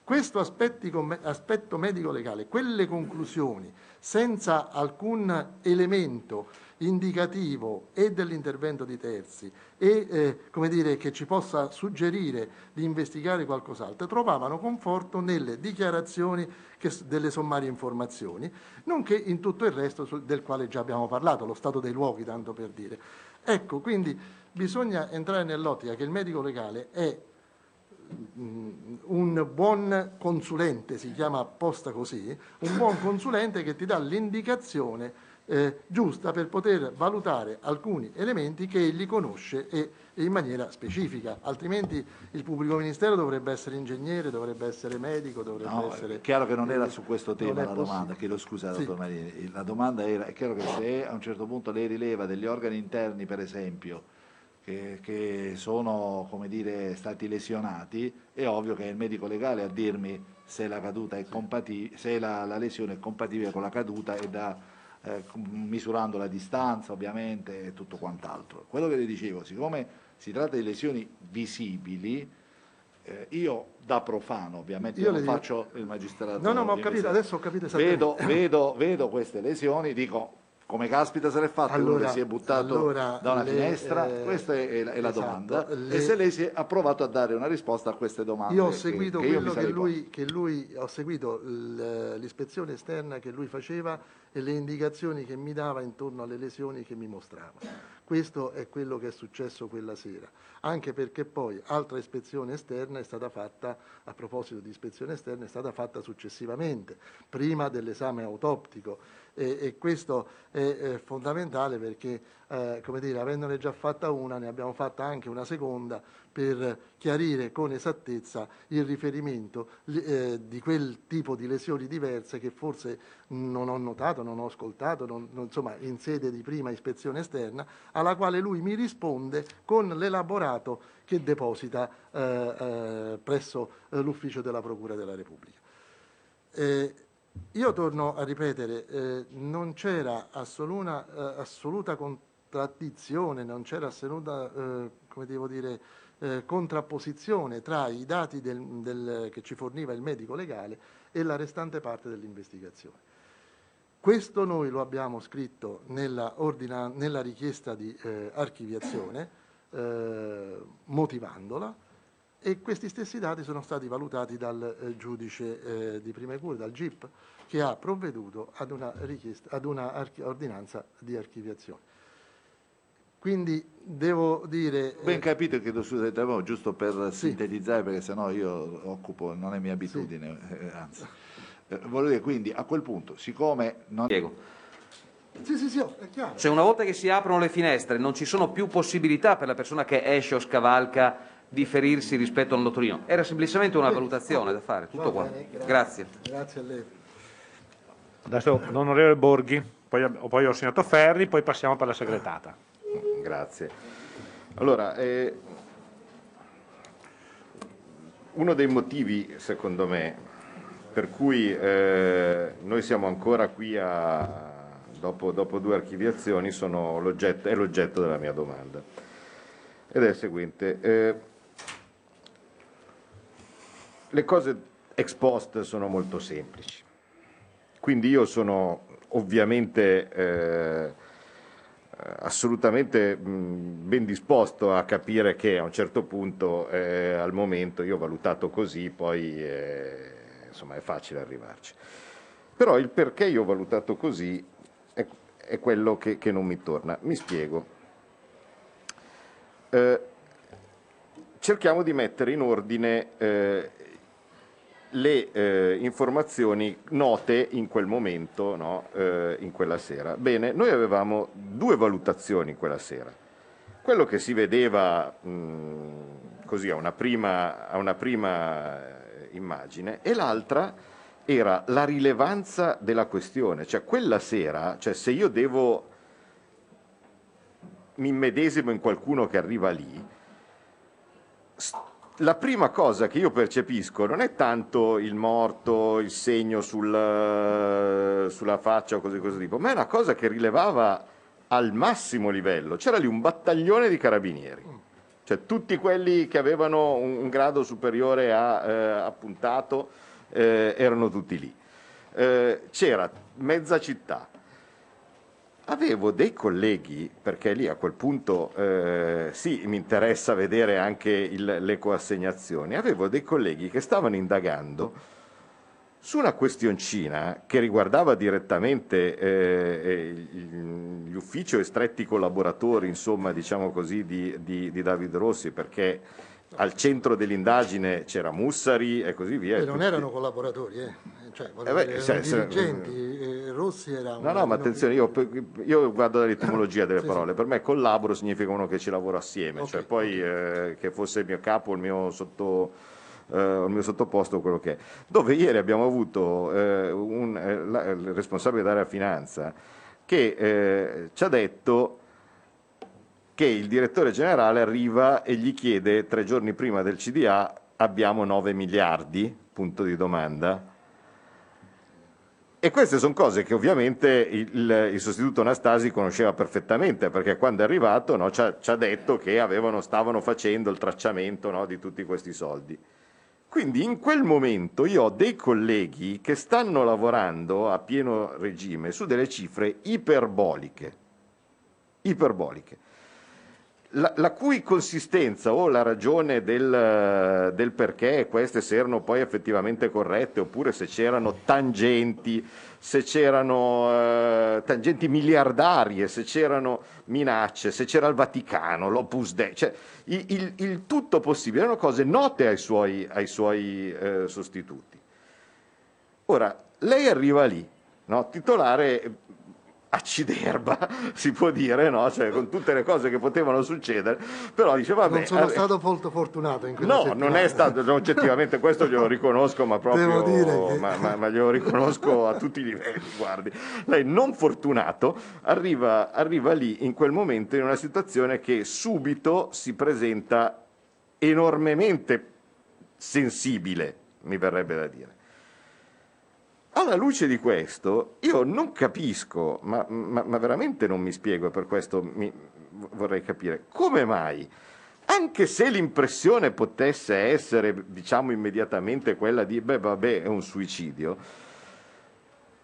Questo aspetto medico-legale, quelle conclusioni, senza alcun elemento indicativo e dell'intervento di terzi e eh, come dire, che ci possa suggerire di investigare qualcos'altro, trovavano conforto nelle dichiarazioni che, delle sommarie informazioni, nonché in tutto il resto del quale già abbiamo parlato, lo stato dei luoghi, tanto per dire. Ecco, quindi bisogna entrare nell'ottica che il medico legale è mm, un buon consulente, si chiama apposta così, un buon consulente che ti dà l'indicazione eh, giusta per poter valutare alcuni elementi che egli conosce e, e, in maniera specifica, altrimenti il pubblico ministero dovrebbe essere ingegnere, dovrebbe essere medico, dovrebbe no, essere... È chiaro che non era su questo tema la domanda, chiedo scusa sì. dottor Marini, la domanda era, è chiaro che se a un certo punto lei rileva degli organi interni per esempio, che, che sono come dire, stati lesionati, è ovvio che è il medico legale a dirmi se la, caduta è compatibile, se la, la lesione è compatibile con la caduta e da eh, misurando la distanza ovviamente e tutto quant'altro. Quello che le dicevo, siccome si tratta di lesioni visibili, eh, io da profano, ovviamente io non dico... faccio il magistrato. No, no, ma ho capito, adesso ho capito esattamente. Vedo, vedo, vedo queste lesioni, dico come caspita se l'è fatto allora, si è buttato allora, da una le, finestra? Eh, Questa è, la, è la esatto, domanda. Le... E se lei si è, provato a dare una risposta a queste domande. Io ho seguito che, quello che, che, lui, che, lui, ho seguito l'ispezione esterna che lui faceva e le indicazioni che mi dava intorno alle lesioni che mi mostrava. Questo è quello che è successo quella sera, anche perché poi altra ispezione esterna è stata fatta, a proposito di ispezione esterna, è stata fatta successivamente, prima dell'esame autoptico e, e questo è, è, fondamentale perché, eh, come dire, avendone già fatta una, ne abbiamo fatta anche una seconda per chiarire con esattezza il riferimento eh, di quel tipo di lesioni diverse che forse non ho notato, non ho ascoltato, non, non, insomma, in sede di prima ispezione esterna, alla quale lui mi risponde con l'elaborato che deposita eh, eh, presso eh, l'ufficio della Procura della Repubblica. Io torno a ripetere, eh, non c'era assoluta, eh, assoluta, contraddizione, non c'era assoluta, eh, come devo dire, eh, contrapposizione tra i dati del, del, che ci forniva il medico legale e la restante parte dell'investigazione. Questo noi lo abbiamo scritto nella, ordina, nella richiesta di eh, archiviazione, eh, motivandola, e questi stessi dati sono stati valutati dal eh, giudice eh, di prima cura, dal GIP, che ha provveduto ad una, richiesta, ad una archi- ordinanza di archiviazione. Quindi devo dire... Ben eh, capito, chiedo scusa, giusto per sì. sintetizzare, perché sennò io occupo, non è mia abitudine, sì. eh, anzi. Eh, voglio dire, quindi a quel punto, siccome non... Spiego. Sì, sì, sì, è chiaro. Cioè una volta che si aprono le finestre non ci sono più possibilità per la persona che esce o scavalca di ferirsi rispetto al notorino. Era semplicemente una valutazione da fare, tutto qua. Grazie. Grazie a lei. Adesso l'onorevole Borghi, poi, poi ho segnato Ferri, poi passiamo per la segretata. Grazie. Allora, eh, uno dei motivi, secondo me, per cui eh, noi siamo ancora qui a, dopo, dopo, due archiviazioni l'oggetto, è l'oggetto della mia domanda. Ed è il seguente. Eh, le cose ex post sono molto semplici. Quindi io sono ovviamente eh, assolutamente mh, ben disposto a capire che a un certo punto, eh, al momento, io ho valutato così, poi eh, insomma è facile arrivarci. Però il perché io ho valutato così è, è quello che, che, non mi torna. Mi spiego. Eh, cerchiamo di mettere in ordine eh, le eh, informazioni note in quel momento, no? eh, in quella sera. Bene, noi avevamo due valutazioni quella sera. Quello che si vedeva mh, così a una prima, a una prima eh, immagine e l'altra era la rilevanza della questione, cioè quella sera, cioè se io devo mi immedesimo in qualcuno che arriva lì, la prima cosa che io percepisco non è tanto il morto, il segno sul, sulla faccia o cose così tipo, ma è una cosa che rilevava al massimo livello. C'era lì un battaglione di carabinieri, cioè tutti quelli che avevano un, un grado superiore a eh, appuntato eh, erano tutti lì. Eh, c'era mezza città, Avevo dei colleghi, perché lì a quel punto eh, sì, mi interessa vedere anche il, le coassegnazioni, avevo dei colleghi che stavano indagando su una questioncina che riguardava direttamente eh, gli uffici e stretti collaboratori, insomma, diciamo così, di, di, di David Rossi, perché al centro dell'indagine c'era Mussari e così via. E non erano collaboratori, eh. cioè, eh beh, erano se, dirigenti, se... Rossi era un... No, no, ma attenzione, io, io guardo l'etimologia delle sì, parole, sì. per me collaboro significa uno che ci lavora assieme, okay, cioè poi okay. eh, che fosse il mio capo, il mio sotto... Uh, il mio sottoposto quello che è. Dove ieri abbiamo avuto uh, un, uh, la, il responsabile dell'area finanza che ci ha detto che il direttore generale arriva e gli chiede tre giorni prima del CDA abbiamo 9 miliardi, punto di domanda. E queste sono cose che ovviamente il, il sostituto Anastasi conosceva perfettamente, perché quando è arrivato no, ci, ha, ci, ha, detto che avevano, stavano facendo il tracciamento no, di tutti questi soldi. Quindi in quel momento io ho dei colleghi che stanno lavorando a pieno regime su delle cifre iperboliche. Iperboliche la, la, cui consistenza o la ragione del, del, perché queste se erano poi effettivamente corrette oppure se c'erano tangenti, se c'erano eh, tangenti miliardarie, se c'erano minacce, se c'era il Vaticano, l'Opus Dei, cioè il, il, il tutto possibile, erano cose note ai suoi, ai suoi eh, sostituti. Ora, lei arriva lì, no? titolare acciderba, si può dire, no? cioè, con tutte le cose che potevano succedere, però dice vabbè... Non sono stato molto fortunato in quella No, settimana. non è stato, oggettivamente questo glielo riconosco, ma proprio... Che... Ma, ma, ma, glielo riconosco a tutti i livelli, guardi. Lei non fortunato arriva, arriva lì in quel momento in una situazione che subito si presenta enormemente sensibile, mi verrebbe da dire. Alla luce di questo, io non capisco, ma, ma, ma veramente non mi spiego, per questo mi, vorrei capire, come mai anche se l'impressione potesse essere, diciamo immediatamente quella di, beh, vabbè, è un suicidio,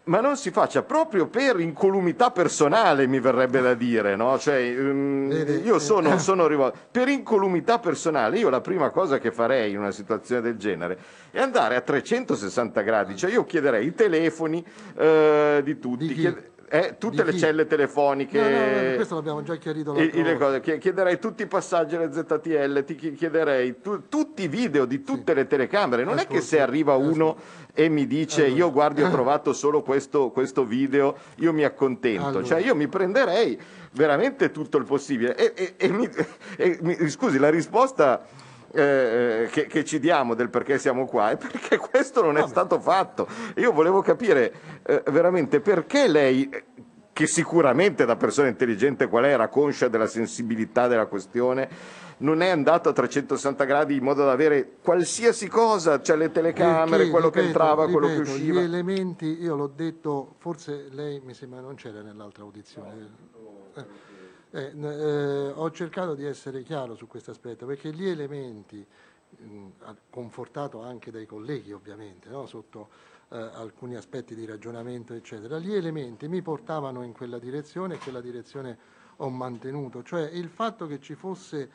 ma non si faccia proprio per incolumità personale, mi verrebbe da dire, no? Cioè, um, io sono, sono rivolto per incolumità personale. Io la prima cosa che farei in una situazione del genere è andare a 360 gradi, cioè io chiederei i telefoni eh, di tutti. Di eh, tutte le celle telefoniche, No, no, questo l'abbiamo già chiarito e- le cose. Chie- chiederei tutti i passaggi alle ZTL, ti chi- chiederei tu- tutti i video di tutte le telecamere. Non è che se Ascolti, arriva uno e mi dice io guardi ho trovato solo questo, questo video, io mi accontento. Allora. Cioè io mi prenderei veramente tutto il possibile. E, e- e mi- mi- scusi, la risposta eh, che, che ci diamo del perché siamo qua è perché questo non è stato fatto. Io volevo capire eh, veramente perché lei, eh, che sicuramente da persona intelligente qual è, era conscia della sensibilità della questione, non è andato a 360 gradi in modo da avere qualsiasi cosa, cioè le telecamere, Perché, quello che ripeto, entrava, quello che ripeto, usciva. Gli elementi, io l'ho detto, forse lei mi sembra non c'era nell'altra audizione. Eh, eh, n- eh, ho cercato di essere chiaro su questo aspetto perché gli elementi, mh, confortato anche dai colleghi ovviamente, no, sotto eh, alcuni aspetti di ragionamento eccetera, gli elementi mi portavano in quella direzione e quella direzione ho mantenuto, cioè il fatto che ci fosse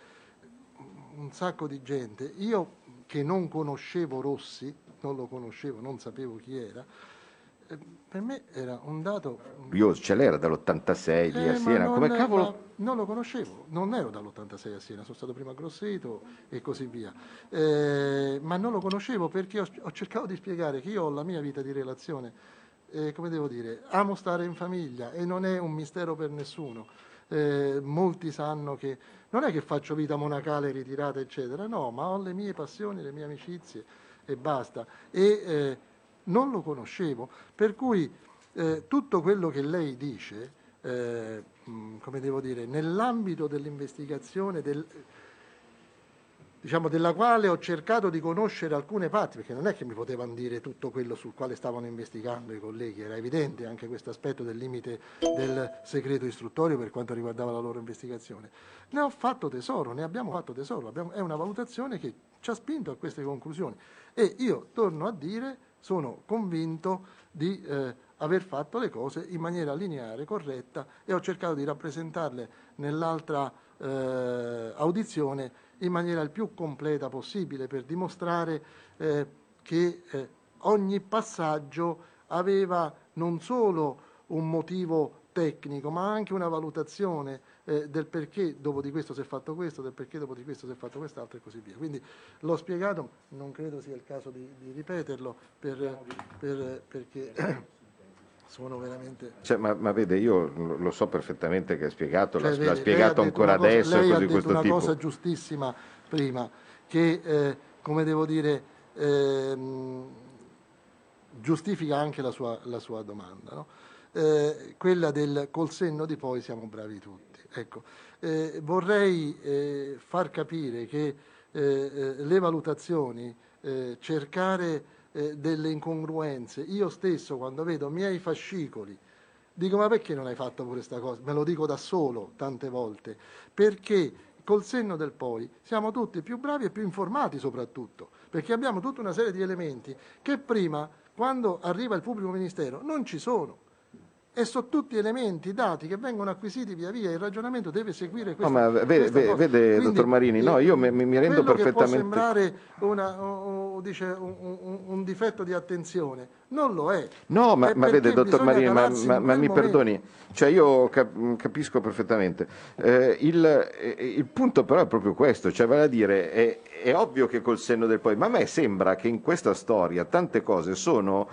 un sacco di gente. Io che non conoscevo Rossi, non lo conoscevo, non sapevo chi era, eh, per me era un dato... Io ce l'era dall'86 lì Eh, a ma Siena, non- come cavolo... non lo conoscevo, non ero dall'86 a Siena, sono stato prima a Grosseto e così via. Eh, ma non lo conoscevo perché ho, ho cercato di spiegare che io ho la mia vita di relazione, eh, come devo dire, amo stare in famiglia e non è un mistero per nessuno. Eh, molti sanno che non è che faccio vita monacale, ritirata, eccetera, no, ma ho le mie passioni, le mie amicizie e basta. E eh, non lo conoscevo, per cui eh, tutto quello che lei dice, eh, come devo dire, nell'ambito dell'investigazione, del, diciamo, della quale ho cercato di conoscere alcune parti, perché non è che mi potevano dire tutto quello sul quale stavano investigando i colleghi, era evidente anche questo aspetto del limite del segreto istruttorio per quanto riguardava la loro investigazione. Ne ho fatto tesoro, ne abbiamo fatto tesoro, abbiamo- è una valutazione che ci ha spinto a queste conclusioni e io torno a dire, sono convinto di eh, aver fatto le cose in maniera lineare, corretta e ho cercato di rappresentarle nell'altra eh, audizione in maniera il più completa possibile per dimostrare eh, che eh, ogni passaggio aveva non solo un motivo tecnico, ma anche una valutazione eh, del perché dopo di questo si è fatto questo, del perché dopo di questo si è fatto quest'altro e così via. Quindi l'ho spiegato, non credo sia il caso di, di ripeterlo per- per- perché sono veramente... Cioè, ma, ma vede, io lo so perfettamente che ha spiegato, Cioè, l'ha, spiegato ancora cosa- adesso lei ha detto una tipo. cosa giustissima prima, che eh, come devo dire, ehm, giustifica anche la sua, la sua domanda, no? Eh, quella del col senno di poi siamo bravi tutti. Ecco, eh, vorrei eh, far capire che eh, eh, le valutazioni, eh, cercare delle incongruenze, io stesso quando vedo miei fascicoli, Dico, ma perché non hai fatto pure questa cosa? Me lo dico da solo tante volte. Perché col senno del poi siamo tutti più bravi e più informati soprattutto, perché abbiamo tutta una serie di elementi che prima, quando arriva il pubblico ministero, non ci sono. E sono tutti elementi, dati che vengono acquisiti via via, il ragionamento deve seguire No, questa ma vede, vede- vede, Quindi, dottor Marini, no, eh, io mi, mi- rendo quello che può perfettamente... sembrare una- o- dice, un, un- difetto di attenzione, non lo è. No, ma, È ma vede, dottor Marini, ma, ma- ma mi momento. perdoni, cioè io cap- capisco perfettamente. Eh, il, eh, il punto però è proprio questo, cioè vale a dire, è, è ovvio che col senno del poi, ma a me sembra che in questa storia tante cose sono...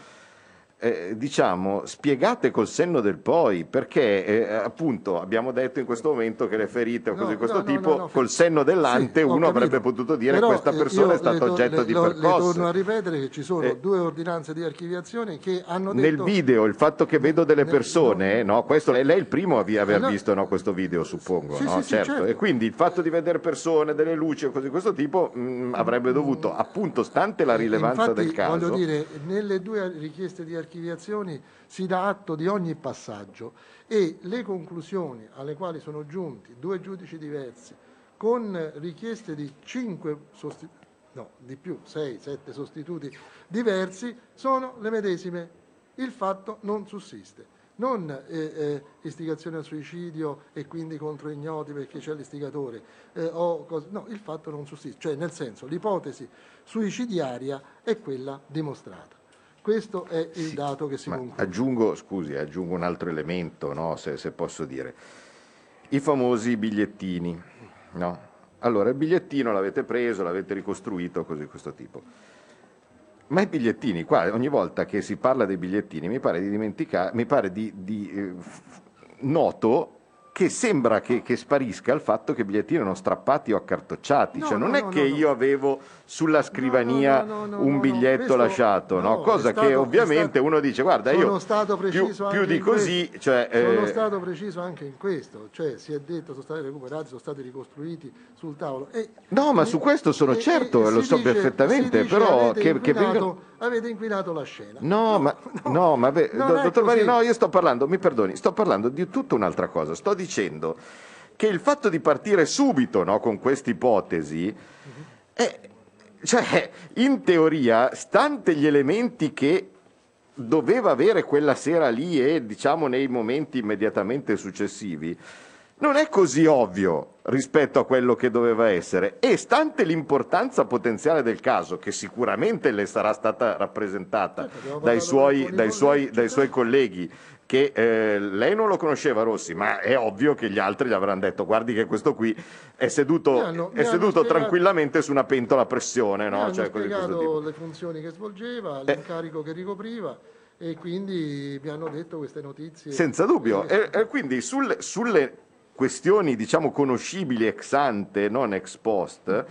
eh, diciamo spiegate col senno del poi perché eh, appunto abbiamo detto in questo momento che le ferite o No, cose di questo no, no, tipo no, no, col senno dell'ante Sì, uno avrebbe potuto dire Però, questa eh, persona è stata oggetto le- di lo- Le percosse torno a ripetere che ci sono Eh, due ordinanze di archiviazione che hanno nel detto... video il fatto che vedo delle nel- persone, no, questo, lei è il primo a vi- aver Eh, no. visto no, questo video, suppongo, Sì, no? sì, certo. certo. E quindi il fatto di vedere persone, delle luci o cose di questo tipo mh, avrebbe dovuto, appunto, stante la rilevanza Infatti, del caso, voglio dire, nelle due richieste di archiviazioni si dà atto di ogni passaggio e le conclusioni alle quali sono giunti due giudici diversi con richieste di 5 sostituti, no, di più, 6, 7 sostituti diversi, sono le medesime. Il fatto non sussiste. Non eh, eh, istigazione al suicidio e quindi contro ignoti perché c'è l'istigatore, eh, no, il fatto non sussiste, cioè nel senso l'ipotesi suicidiaria è quella dimostrata. Questo è il Sì, dato che si ma conclude. aggiungo, scusi, aggiungo un altro elemento, no, se, se posso dire. I famosi bigliettini, no? Allora, il bigliettino l'avete preso, l'avete ricostruito, così questo tipo. Ma i bigliettini, qua ogni volta che si parla dei bigliettini, mi pare di dimenticare, mi pare di, di, eh, noto che sembra che, che sparisca il fatto che i bigliettini erano strappati o accartocciati, No, cioè non no, è no, che io avevo sulla scrivania no, no, un biglietto lasciato, cosa stato- che ovviamente stato- uno dice guarda sono io stato più, preciso più di così, questo. cioè, Sono eh, stato preciso anche in questo, cioè si è detto sono stati recuperati, sono stati ricostruiti sul tavolo. E- No, ma e- su questo sono e- certo, lo so dice- perfettamente, però avete che- che vengano- avete inquinato la scena. No, ma, no, ma è dottor così. Marini, no, io sto parlando, mi perdoni, sto parlando di tutta un'altra cosa. Sto dicendo che il fatto di partire subito no, con questa ipotesi, è, cioè, in teoria, stante gli elementi che doveva avere quella sera lì e diciamo nei momenti immediatamente successivi, non è così ovvio rispetto a quello che doveva essere. E stante l'importanza potenziale del caso, che sicuramente le sarà stata rappresentata Certo, dai suoi, dai suoi- colleghi, dai suoi colleghi, che eh, lei non lo conosceva Rossi, ma è ovvio che gli altri gli avranno detto guardi che questo qui è seduto, hanno- è seduto spiegato- tranquillamente su una pentola a pressione, no? Cioè. Eh. le funzioni che svolgeva, l'incarico che ricopriva e quindi mi hanno detto queste notizie. Senza dubbio. Eh, E, e quindi sulle, sulle questioni, diciamo, conoscibili ex ante, non ex post,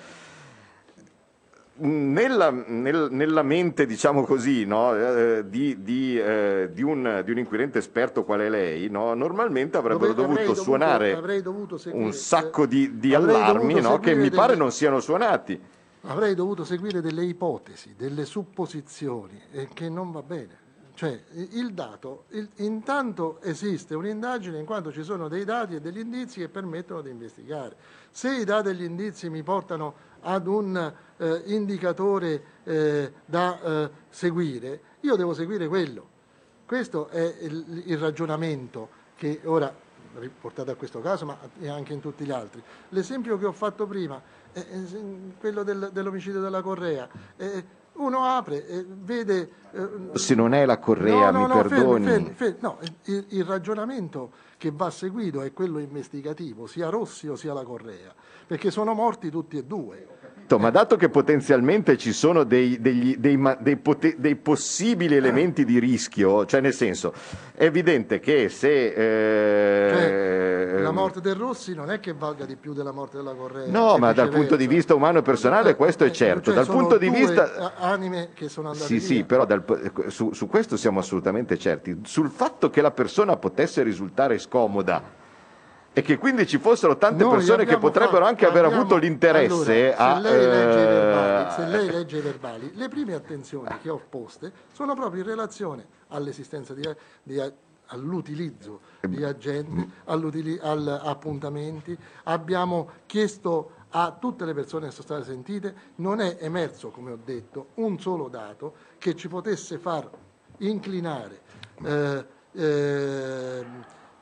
nella, nel- nella mente, diciamo così, no, eh, di, di, eh, di un, di un inquirente esperto quale lei, no, normalmente avrebbero Dove- dovuto dovuto- suonare avrei dovuto seguire- un sacco di, allarmi no, che mi pare delle- non siano suonati. Avrei dovuto seguire delle ipotesi, delle supposizioni, e che non va bene. Cioè, il dato, il- intanto esiste un'indagine in quanto ci sono dei dati e degli indizi che permettono di investigare. Se i dati e gli indizi mi portano ad un eh, indicatore eh, da eh, seguire, io devo seguire quello. Questo è il, il ragionamento che ora, riportato a questo caso, ma anche in tutti gli altri. L'esempio che ho fatto prima è, è quello del- dell'omicidio della Correa. Eh, uno apre e vede... eh, Se non è la Correa, no, no, mi no, perdoni. fermi, fermi, fermi. No, il, il ragionamento che va seguito è quello investigativo, sia Rossi o sia la Correa, perché sono morti tutti e due. Ma dato che potenzialmente ci sono dei, degli- dei dei dei possibili elementi di rischio, cioè nel senso, è evidente che se... eh, Cioè, la morte del Rossi non è che valga di più della morte della Correa. No, ma dal punto di vista umano e personale Eh, questo è eh, certo. cioè Dal punto di vista... anime che sono andate Sì, via. sì, però dal- su, su questo siamo assolutamente certi. Sul fatto che la persona potesse risultare scomoda e che quindi ci fossero tante Noi persone che potrebbero fatto- anche aver abbiamo- avuto l'interesse Allora, a... se lei legge i verbali, eh, se lei legge i verbali, le prime attenzioni che ho poste sono proprio in relazione all'esistenza di, di- all'utilizzo di agenti, all'utili- al- appuntamenti. Abbiamo chiesto a tutte le persone che sono state sentite, non è emerso, come ho detto, un solo dato che ci potesse far inclinare eh, eh,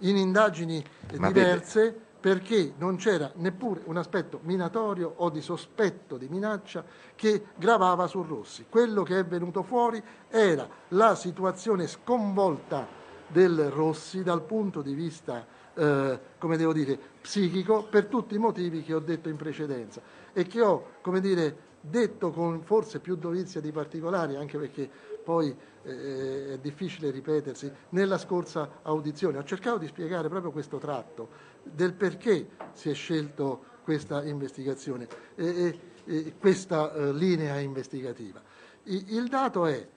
in indagini Ma vede- diverse perché non c'era neppure un aspetto minatorio o di sospetto di minaccia che gravava su Rossi. Quello che è venuto fuori era la situazione sconvolta del Rossi dal punto di vista, eh, come devo dire, psichico per tutti i motivi che ho detto in precedenza e che ho, come dire, detto con forse più dovizia di particolari, anche perché poi eh, è difficile ripetersi, nella scorsa audizione. Ho cercato di spiegare proprio questo tratto del perché si è scelto questa investigazione e, e- e questa eh, linea investigativa. I- il dato è,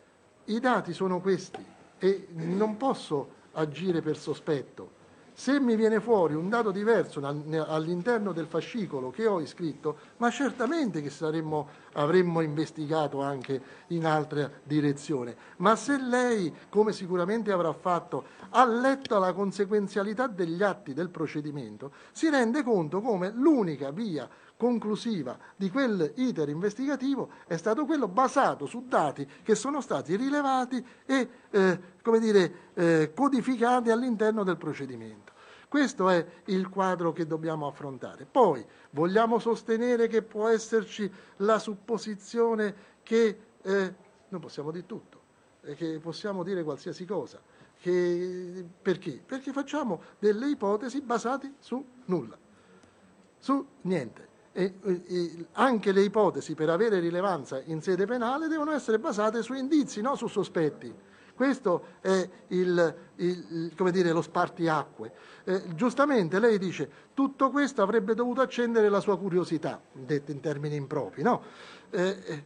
i dati sono questi e non posso agire per sospetto. Se mi viene fuori un dato diverso all'interno del fascicolo che ho iscritto, ma certamente che saremmo avremmo investigato anche in altra direzione. Ma se lei, come sicuramente avrà fatto, ha letto la conseguenzialità degli atti del procedimento, si rende conto come l'unica via conclusiva di quel iter investigativo è stato quello basato su dati che sono stati rilevati e eh, come dire, eh, codificati all'interno del procedimento. Questo è il quadro che dobbiamo affrontare. Poi vogliamo sostenere che può esserci la supposizione che eh, non possiamo dire tutto, che possiamo dire qualsiasi cosa. Che, perché? Perché facciamo delle ipotesi basate su nulla, su niente. E, e, anche le ipotesi per avere rilevanza in sede penale devono essere basate su indizi, non su sospetti. Questo è il, il, dire, lo spartiacque. Eh, giustamente lei dice tutto questo avrebbe dovuto accendere la sua curiosità, detto in termini impropri. No? Eh,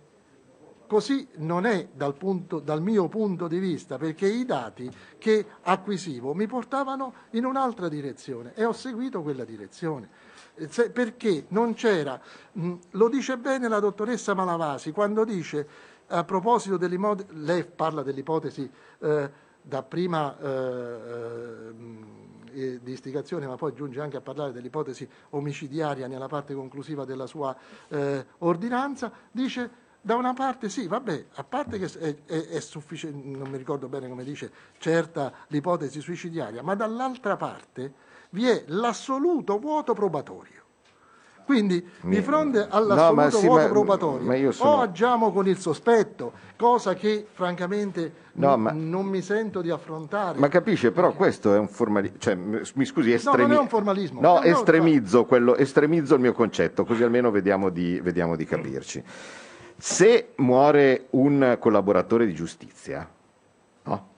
così non è dal, punto, dal, mio punto di vista, perché i dati che acquisivo mi portavano in un'altra direzione e ho seguito quella direzione. Eh, perché non c'era, lo dice bene la dottoressa Malavasi quando dice a proposito dell'ipotesi, lei parla dell'ipotesi eh, da prima eh, eh, di istigazione, ma poi giunge anche a parlare dell'ipotesi omicidiaria nella parte conclusiva della sua eh, ordinanza, dice da una parte sì, vabbè, a parte che è, è, è sufficiente, non mi ricordo bene come dice, certa l'ipotesi suicidiaria, ma dall'altra parte vi è l'assoluto vuoto probatorio. Quindi di fronte all'assoluto no, sì, vuoto ma, probatorio ma sono... o agiamo con il sospetto, cosa che francamente no, ma... non mi sento di affrontare. Ma capisce, però questo è un formalismo, cioè, mi scusi, estremi... no, non è un formalismo. No, estremizzo, quello, estremizzo il mio concetto, così almeno vediamo di, vediamo di capirci. Se muore un collaboratore di giustizia, no?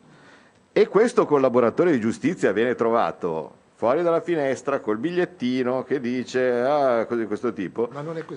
e questo collaboratore di giustizia viene trovato fuori dalla finestra col bigliettino che dice ah, cose di questo tipo.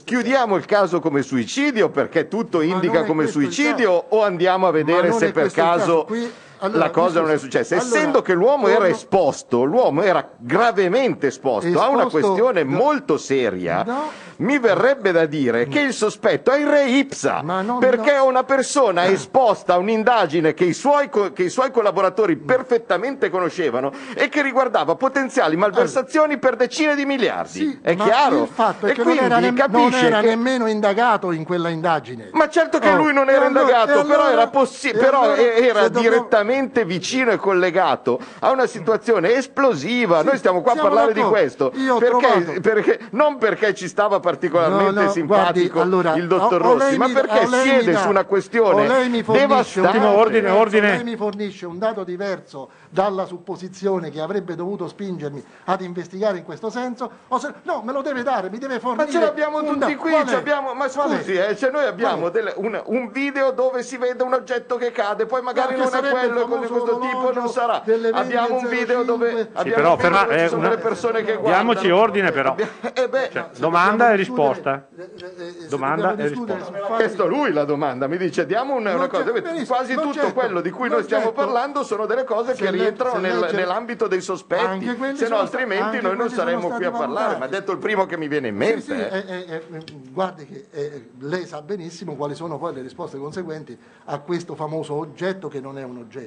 Chiudiamo il caso come suicidio perché tutto indica come suicidio o andiamo a vedere se per caso, caso. Allora, la cosa non è successa. Allora, Essendo che l'uomo torno... era esposto, l'uomo era gravemente esposto, esposto a una questione no. molto seria. No mi verrebbe da dire che il sospetto è il re ipsa, perché no. una persona ah. esposta a un'indagine che i, suoi, che i suoi collaboratori perfettamente conoscevano e che riguardava potenziali malversazioni per decine di miliardi. Sì, è chiaro? Il fatto è e che non era, non era che... nemmeno indagato in quella indagine. Ma certo che oh. lui non era indagato, allora, però era, era direttamente dobbiamo... vicino e collegato a una situazione esplosiva. Sì, Noi stiamo qua a parlare di questo. Perché, perché, non perché ci stava particolarmente no, no, simpatico guardi, allora, il dottor o, Rossi, o ma perché siede dà, su una questione devastante. Ordine, ordine. Lei mi fornisce un dato diverso dalla supposizione che avrebbe dovuto spingermi ad investigare in questo senso, se, no, me lo deve dare, mi deve fornire. Ma ce l'abbiamo tutti qui, abbiamo, ma scusi, eh, cioè noi abbiamo delle, un, un, video dove si vede un oggetto che cade, poi magari non è quello e cose di questo tipo non sarà. Abbiamo un video dove sì, però, ferma, dove ci sono una, delle persone che guardano. Diamoci ordine però. Eh beh, cioè, domanda e risposta. Eh, eh, domanda e risposta. Ha chiesto lui la domanda, mi dice diamo una, una cosa, quasi tutto quello di cui noi stiamo parlando sono delle cose che rientrano nel, nell'ambito dei sospetti, se no altrimenti noi non saremmo qui a parlare. Ma ha detto il primo che mi viene in mente. Eh. Eh, eh, eh, guardi che eh, lei sa benissimo quali sono poi le risposte conseguenti a questo famoso oggetto che non è un oggetto,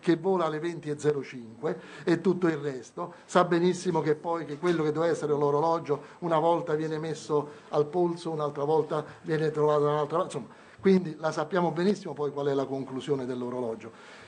che vola alle 20.05 e tutto il resto. Sa benissimo che poi che quello che doveva essere l'orologio una volta viene messo al polso, un'altra volta viene trovato un'altra volta. Insomma, quindi la sappiamo benissimo poi qual è la conclusione dell'orologio.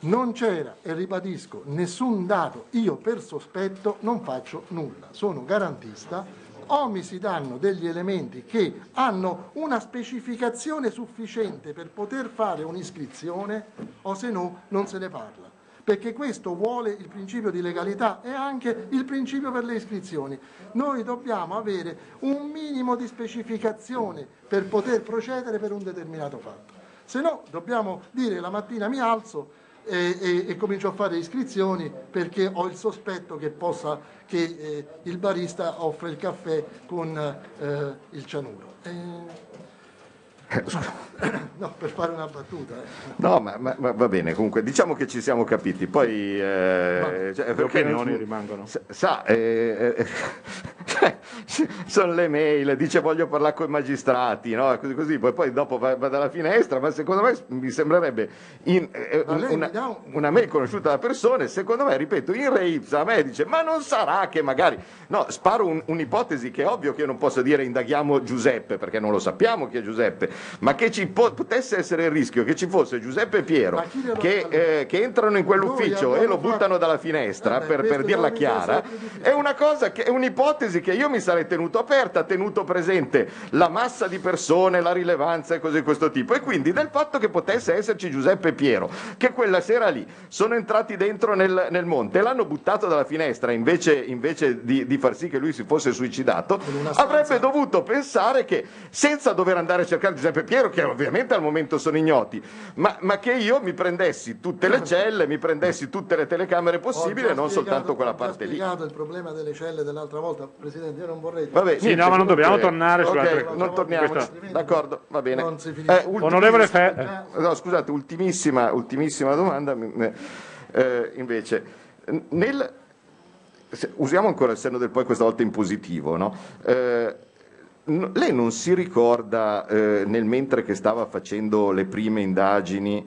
Non c'era, e ribadisco, nessun dato, io per sospetto non faccio nulla, sono garantista, o mi si danno degli elementi che hanno una specificazione sufficiente per poter fare un'iscrizione o se no non se ne parla perché questo vuole il principio di legalità e anche il principio per le iscrizioni. Noi dobbiamo avere un minimo di specificazione per poter procedere per un determinato fatto. Se no dobbiamo dire la mattina mi alzo e, e, e, comincio a fare iscrizioni perché ho il sospetto che, possa, che eh, il barista offre il caffè con eh, il cianuro. Eh, no, per fare una battuta. Eh. No, ma, ma, ma, va bene, comunque diciamo che ci siamo capiti, poi... Eh, cioè, le opinioni rimangono. Sa, eh, eh, sono le mail, dice voglio parlare con i magistrati, no? così, così, poi, poi dopo va, va, dalla finestra, ma secondo me mi sembrerebbe in, eh, una, una, mail conosciuta da persone, secondo me, ripeto, in re ipsa, a me dice ma non sarà che magari, no, sparo un, un'ipotesi che è ovvio che io non posso dire indaghiamo Giuseppe, perché non lo sappiamo chi è Giuseppe, ma che ci po- potesse essere il rischio che ci fosse Giuseppe e Piero che, eh, che, entrano in quell'ufficio e lo buttano dalla finestra, Vabbè, per, per dirla chiara, è una cosa che è un'ipotesi che io mi sarei tenuto aperta, tenuto presente la massa di persone, la rilevanza e cose di questo tipo. E quindi del fatto che potesse esserci Giuseppe e Piero, che quella sera lì sono entrati dentro nel, nel monte e l'hanno buttato dalla finestra invece, invece di, di, far sì che lui si fosse suicidato, avrebbe dovuto pensare che senza dover andare a cercare Giuseppe e Piero, che ovviamente al momento sono ignoti, ma, ma che io mi prendessi tutte le celle, mi prendessi tutte le telecamere possibili e non soltanto quella parte lì. Ho spiegato il problema delle celle dell'altra volta, Presidente, io non vorrei... Vabbè, sì, no, ma non dobbiamo tornare okay, su altre cose. Non torniamo, d'accordo, va bene. Eh, Onorevole Fe... No, scusate, ultimissima, ultimissima domanda, eh, invece, nel... usiamo ancora il senno del poi questa volta in positivo, no? Eh, lei non si ricorda eh, nel mentre che stava facendo le prime indagini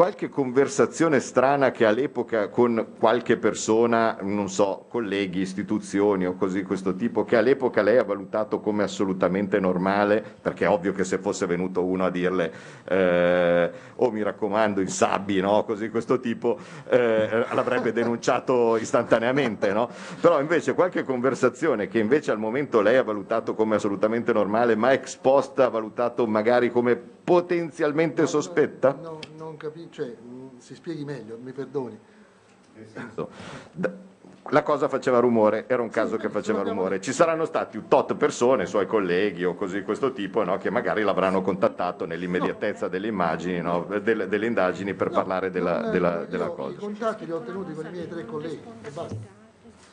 qualche conversazione strana che all'epoca con qualche persona, non so, colleghi, istituzioni o così questo tipo, che all'epoca lei ha valutato come assolutamente normale, perché è ovvio che se fosse venuto uno a dirle eh, oh mi raccomando insabbi, no? così questo tipo, eh, l'avrebbe denunciato istantaneamente, no? Però invece qualche conversazione che invece al momento lei ha valutato come assolutamente normale, ma ex post ha valutato magari come potenzialmente sospetta? No, no non capisco, cioè, mm, si spieghi meglio, mi perdoni. La cosa faceva rumore, era un caso sì, che faceva rumore. Ci saranno stati un tot persone, suoi colleghi o così di questo tipo, no, che magari l'avranno contattato nell'immediatezza delle immagini, no, delle, delle, indagini per no, parlare della, della, della cosa. I contatti li ho ottenuti con i miei tre colleghi e basta.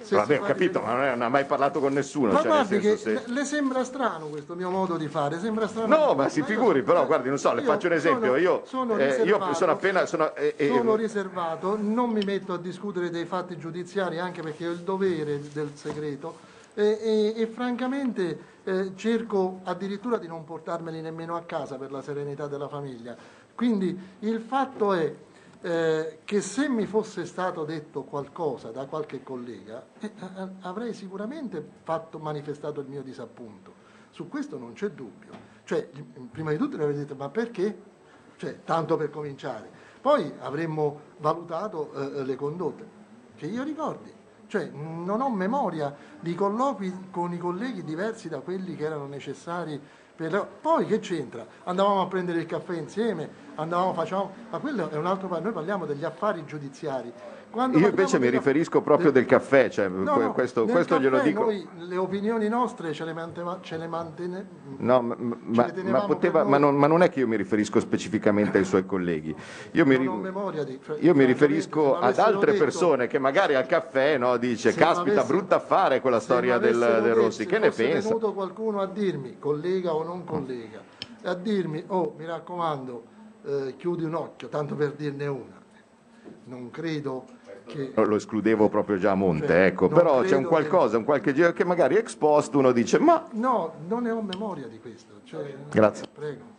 Vabbè, ho capito, ma non ha mai parlato con nessuno. Ma cioè, guardi che se... le sembra strano questo mio modo di fare, sembra strano. No, ma si figuri, però guardi, non so, le faccio un esempio. Io sono, eh, io sono appena... Sono, eh, eh, sono riservato, non mi metto a discutere dei fatti giudiziari, anche perché ho il dovere del segreto. E, e, e, francamente eh, cerco addirittura di non portarmeli nemmeno a casa per la serenità della famiglia. Quindi il fatto è eh, che se mi fosse stato detto qualcosa da qualche collega eh, eh, avrei sicuramente fatto, manifestato il mio disappunto. Su questo non c'è dubbio. Cioè, prima di tutto mi avrei detto ma perché? Cioè, tanto per cominciare. Poi avremmo valutato eh, le condotte, che io ricordi. Cioè, non ho memoria di colloqui con i colleghi diversi da quelli che erano necessari per... Poi che c'entra? Andavamo a prendere il caffè insieme, andavamo, facciamo... Ma quello è un altro... Noi parliamo degli affari giudiziari. Quando Io invece mi riferisco proprio del, del caffè, cioè, no, no, questo, questo caffè glielo dico. Noi le opinioni nostre ce le, manteva, ce le mantene, no, ma, ma, ma, poteva, ma, non, ma, non, è che io mi riferisco specificamente ai suoi colleghi. Io mi, di, cioè, io mi riferisco ad altre detto, persone che magari al caffè no, dice caspita brutta affare quella storia del, del Rossi, che ne pensa? Venuto qualcuno a dirmi, collega o non collega, a dirmi oh mi raccomando eh, chiudi un occhio, tanto per dirne una. Non credo che... Lo escludevo proprio già a monte, cioè, ecco, però c'è un qualcosa, che... un qualche giro che magari ex post uno dice ma... No, non ne ho memoria di questo. Cioè, Grazie. Prego.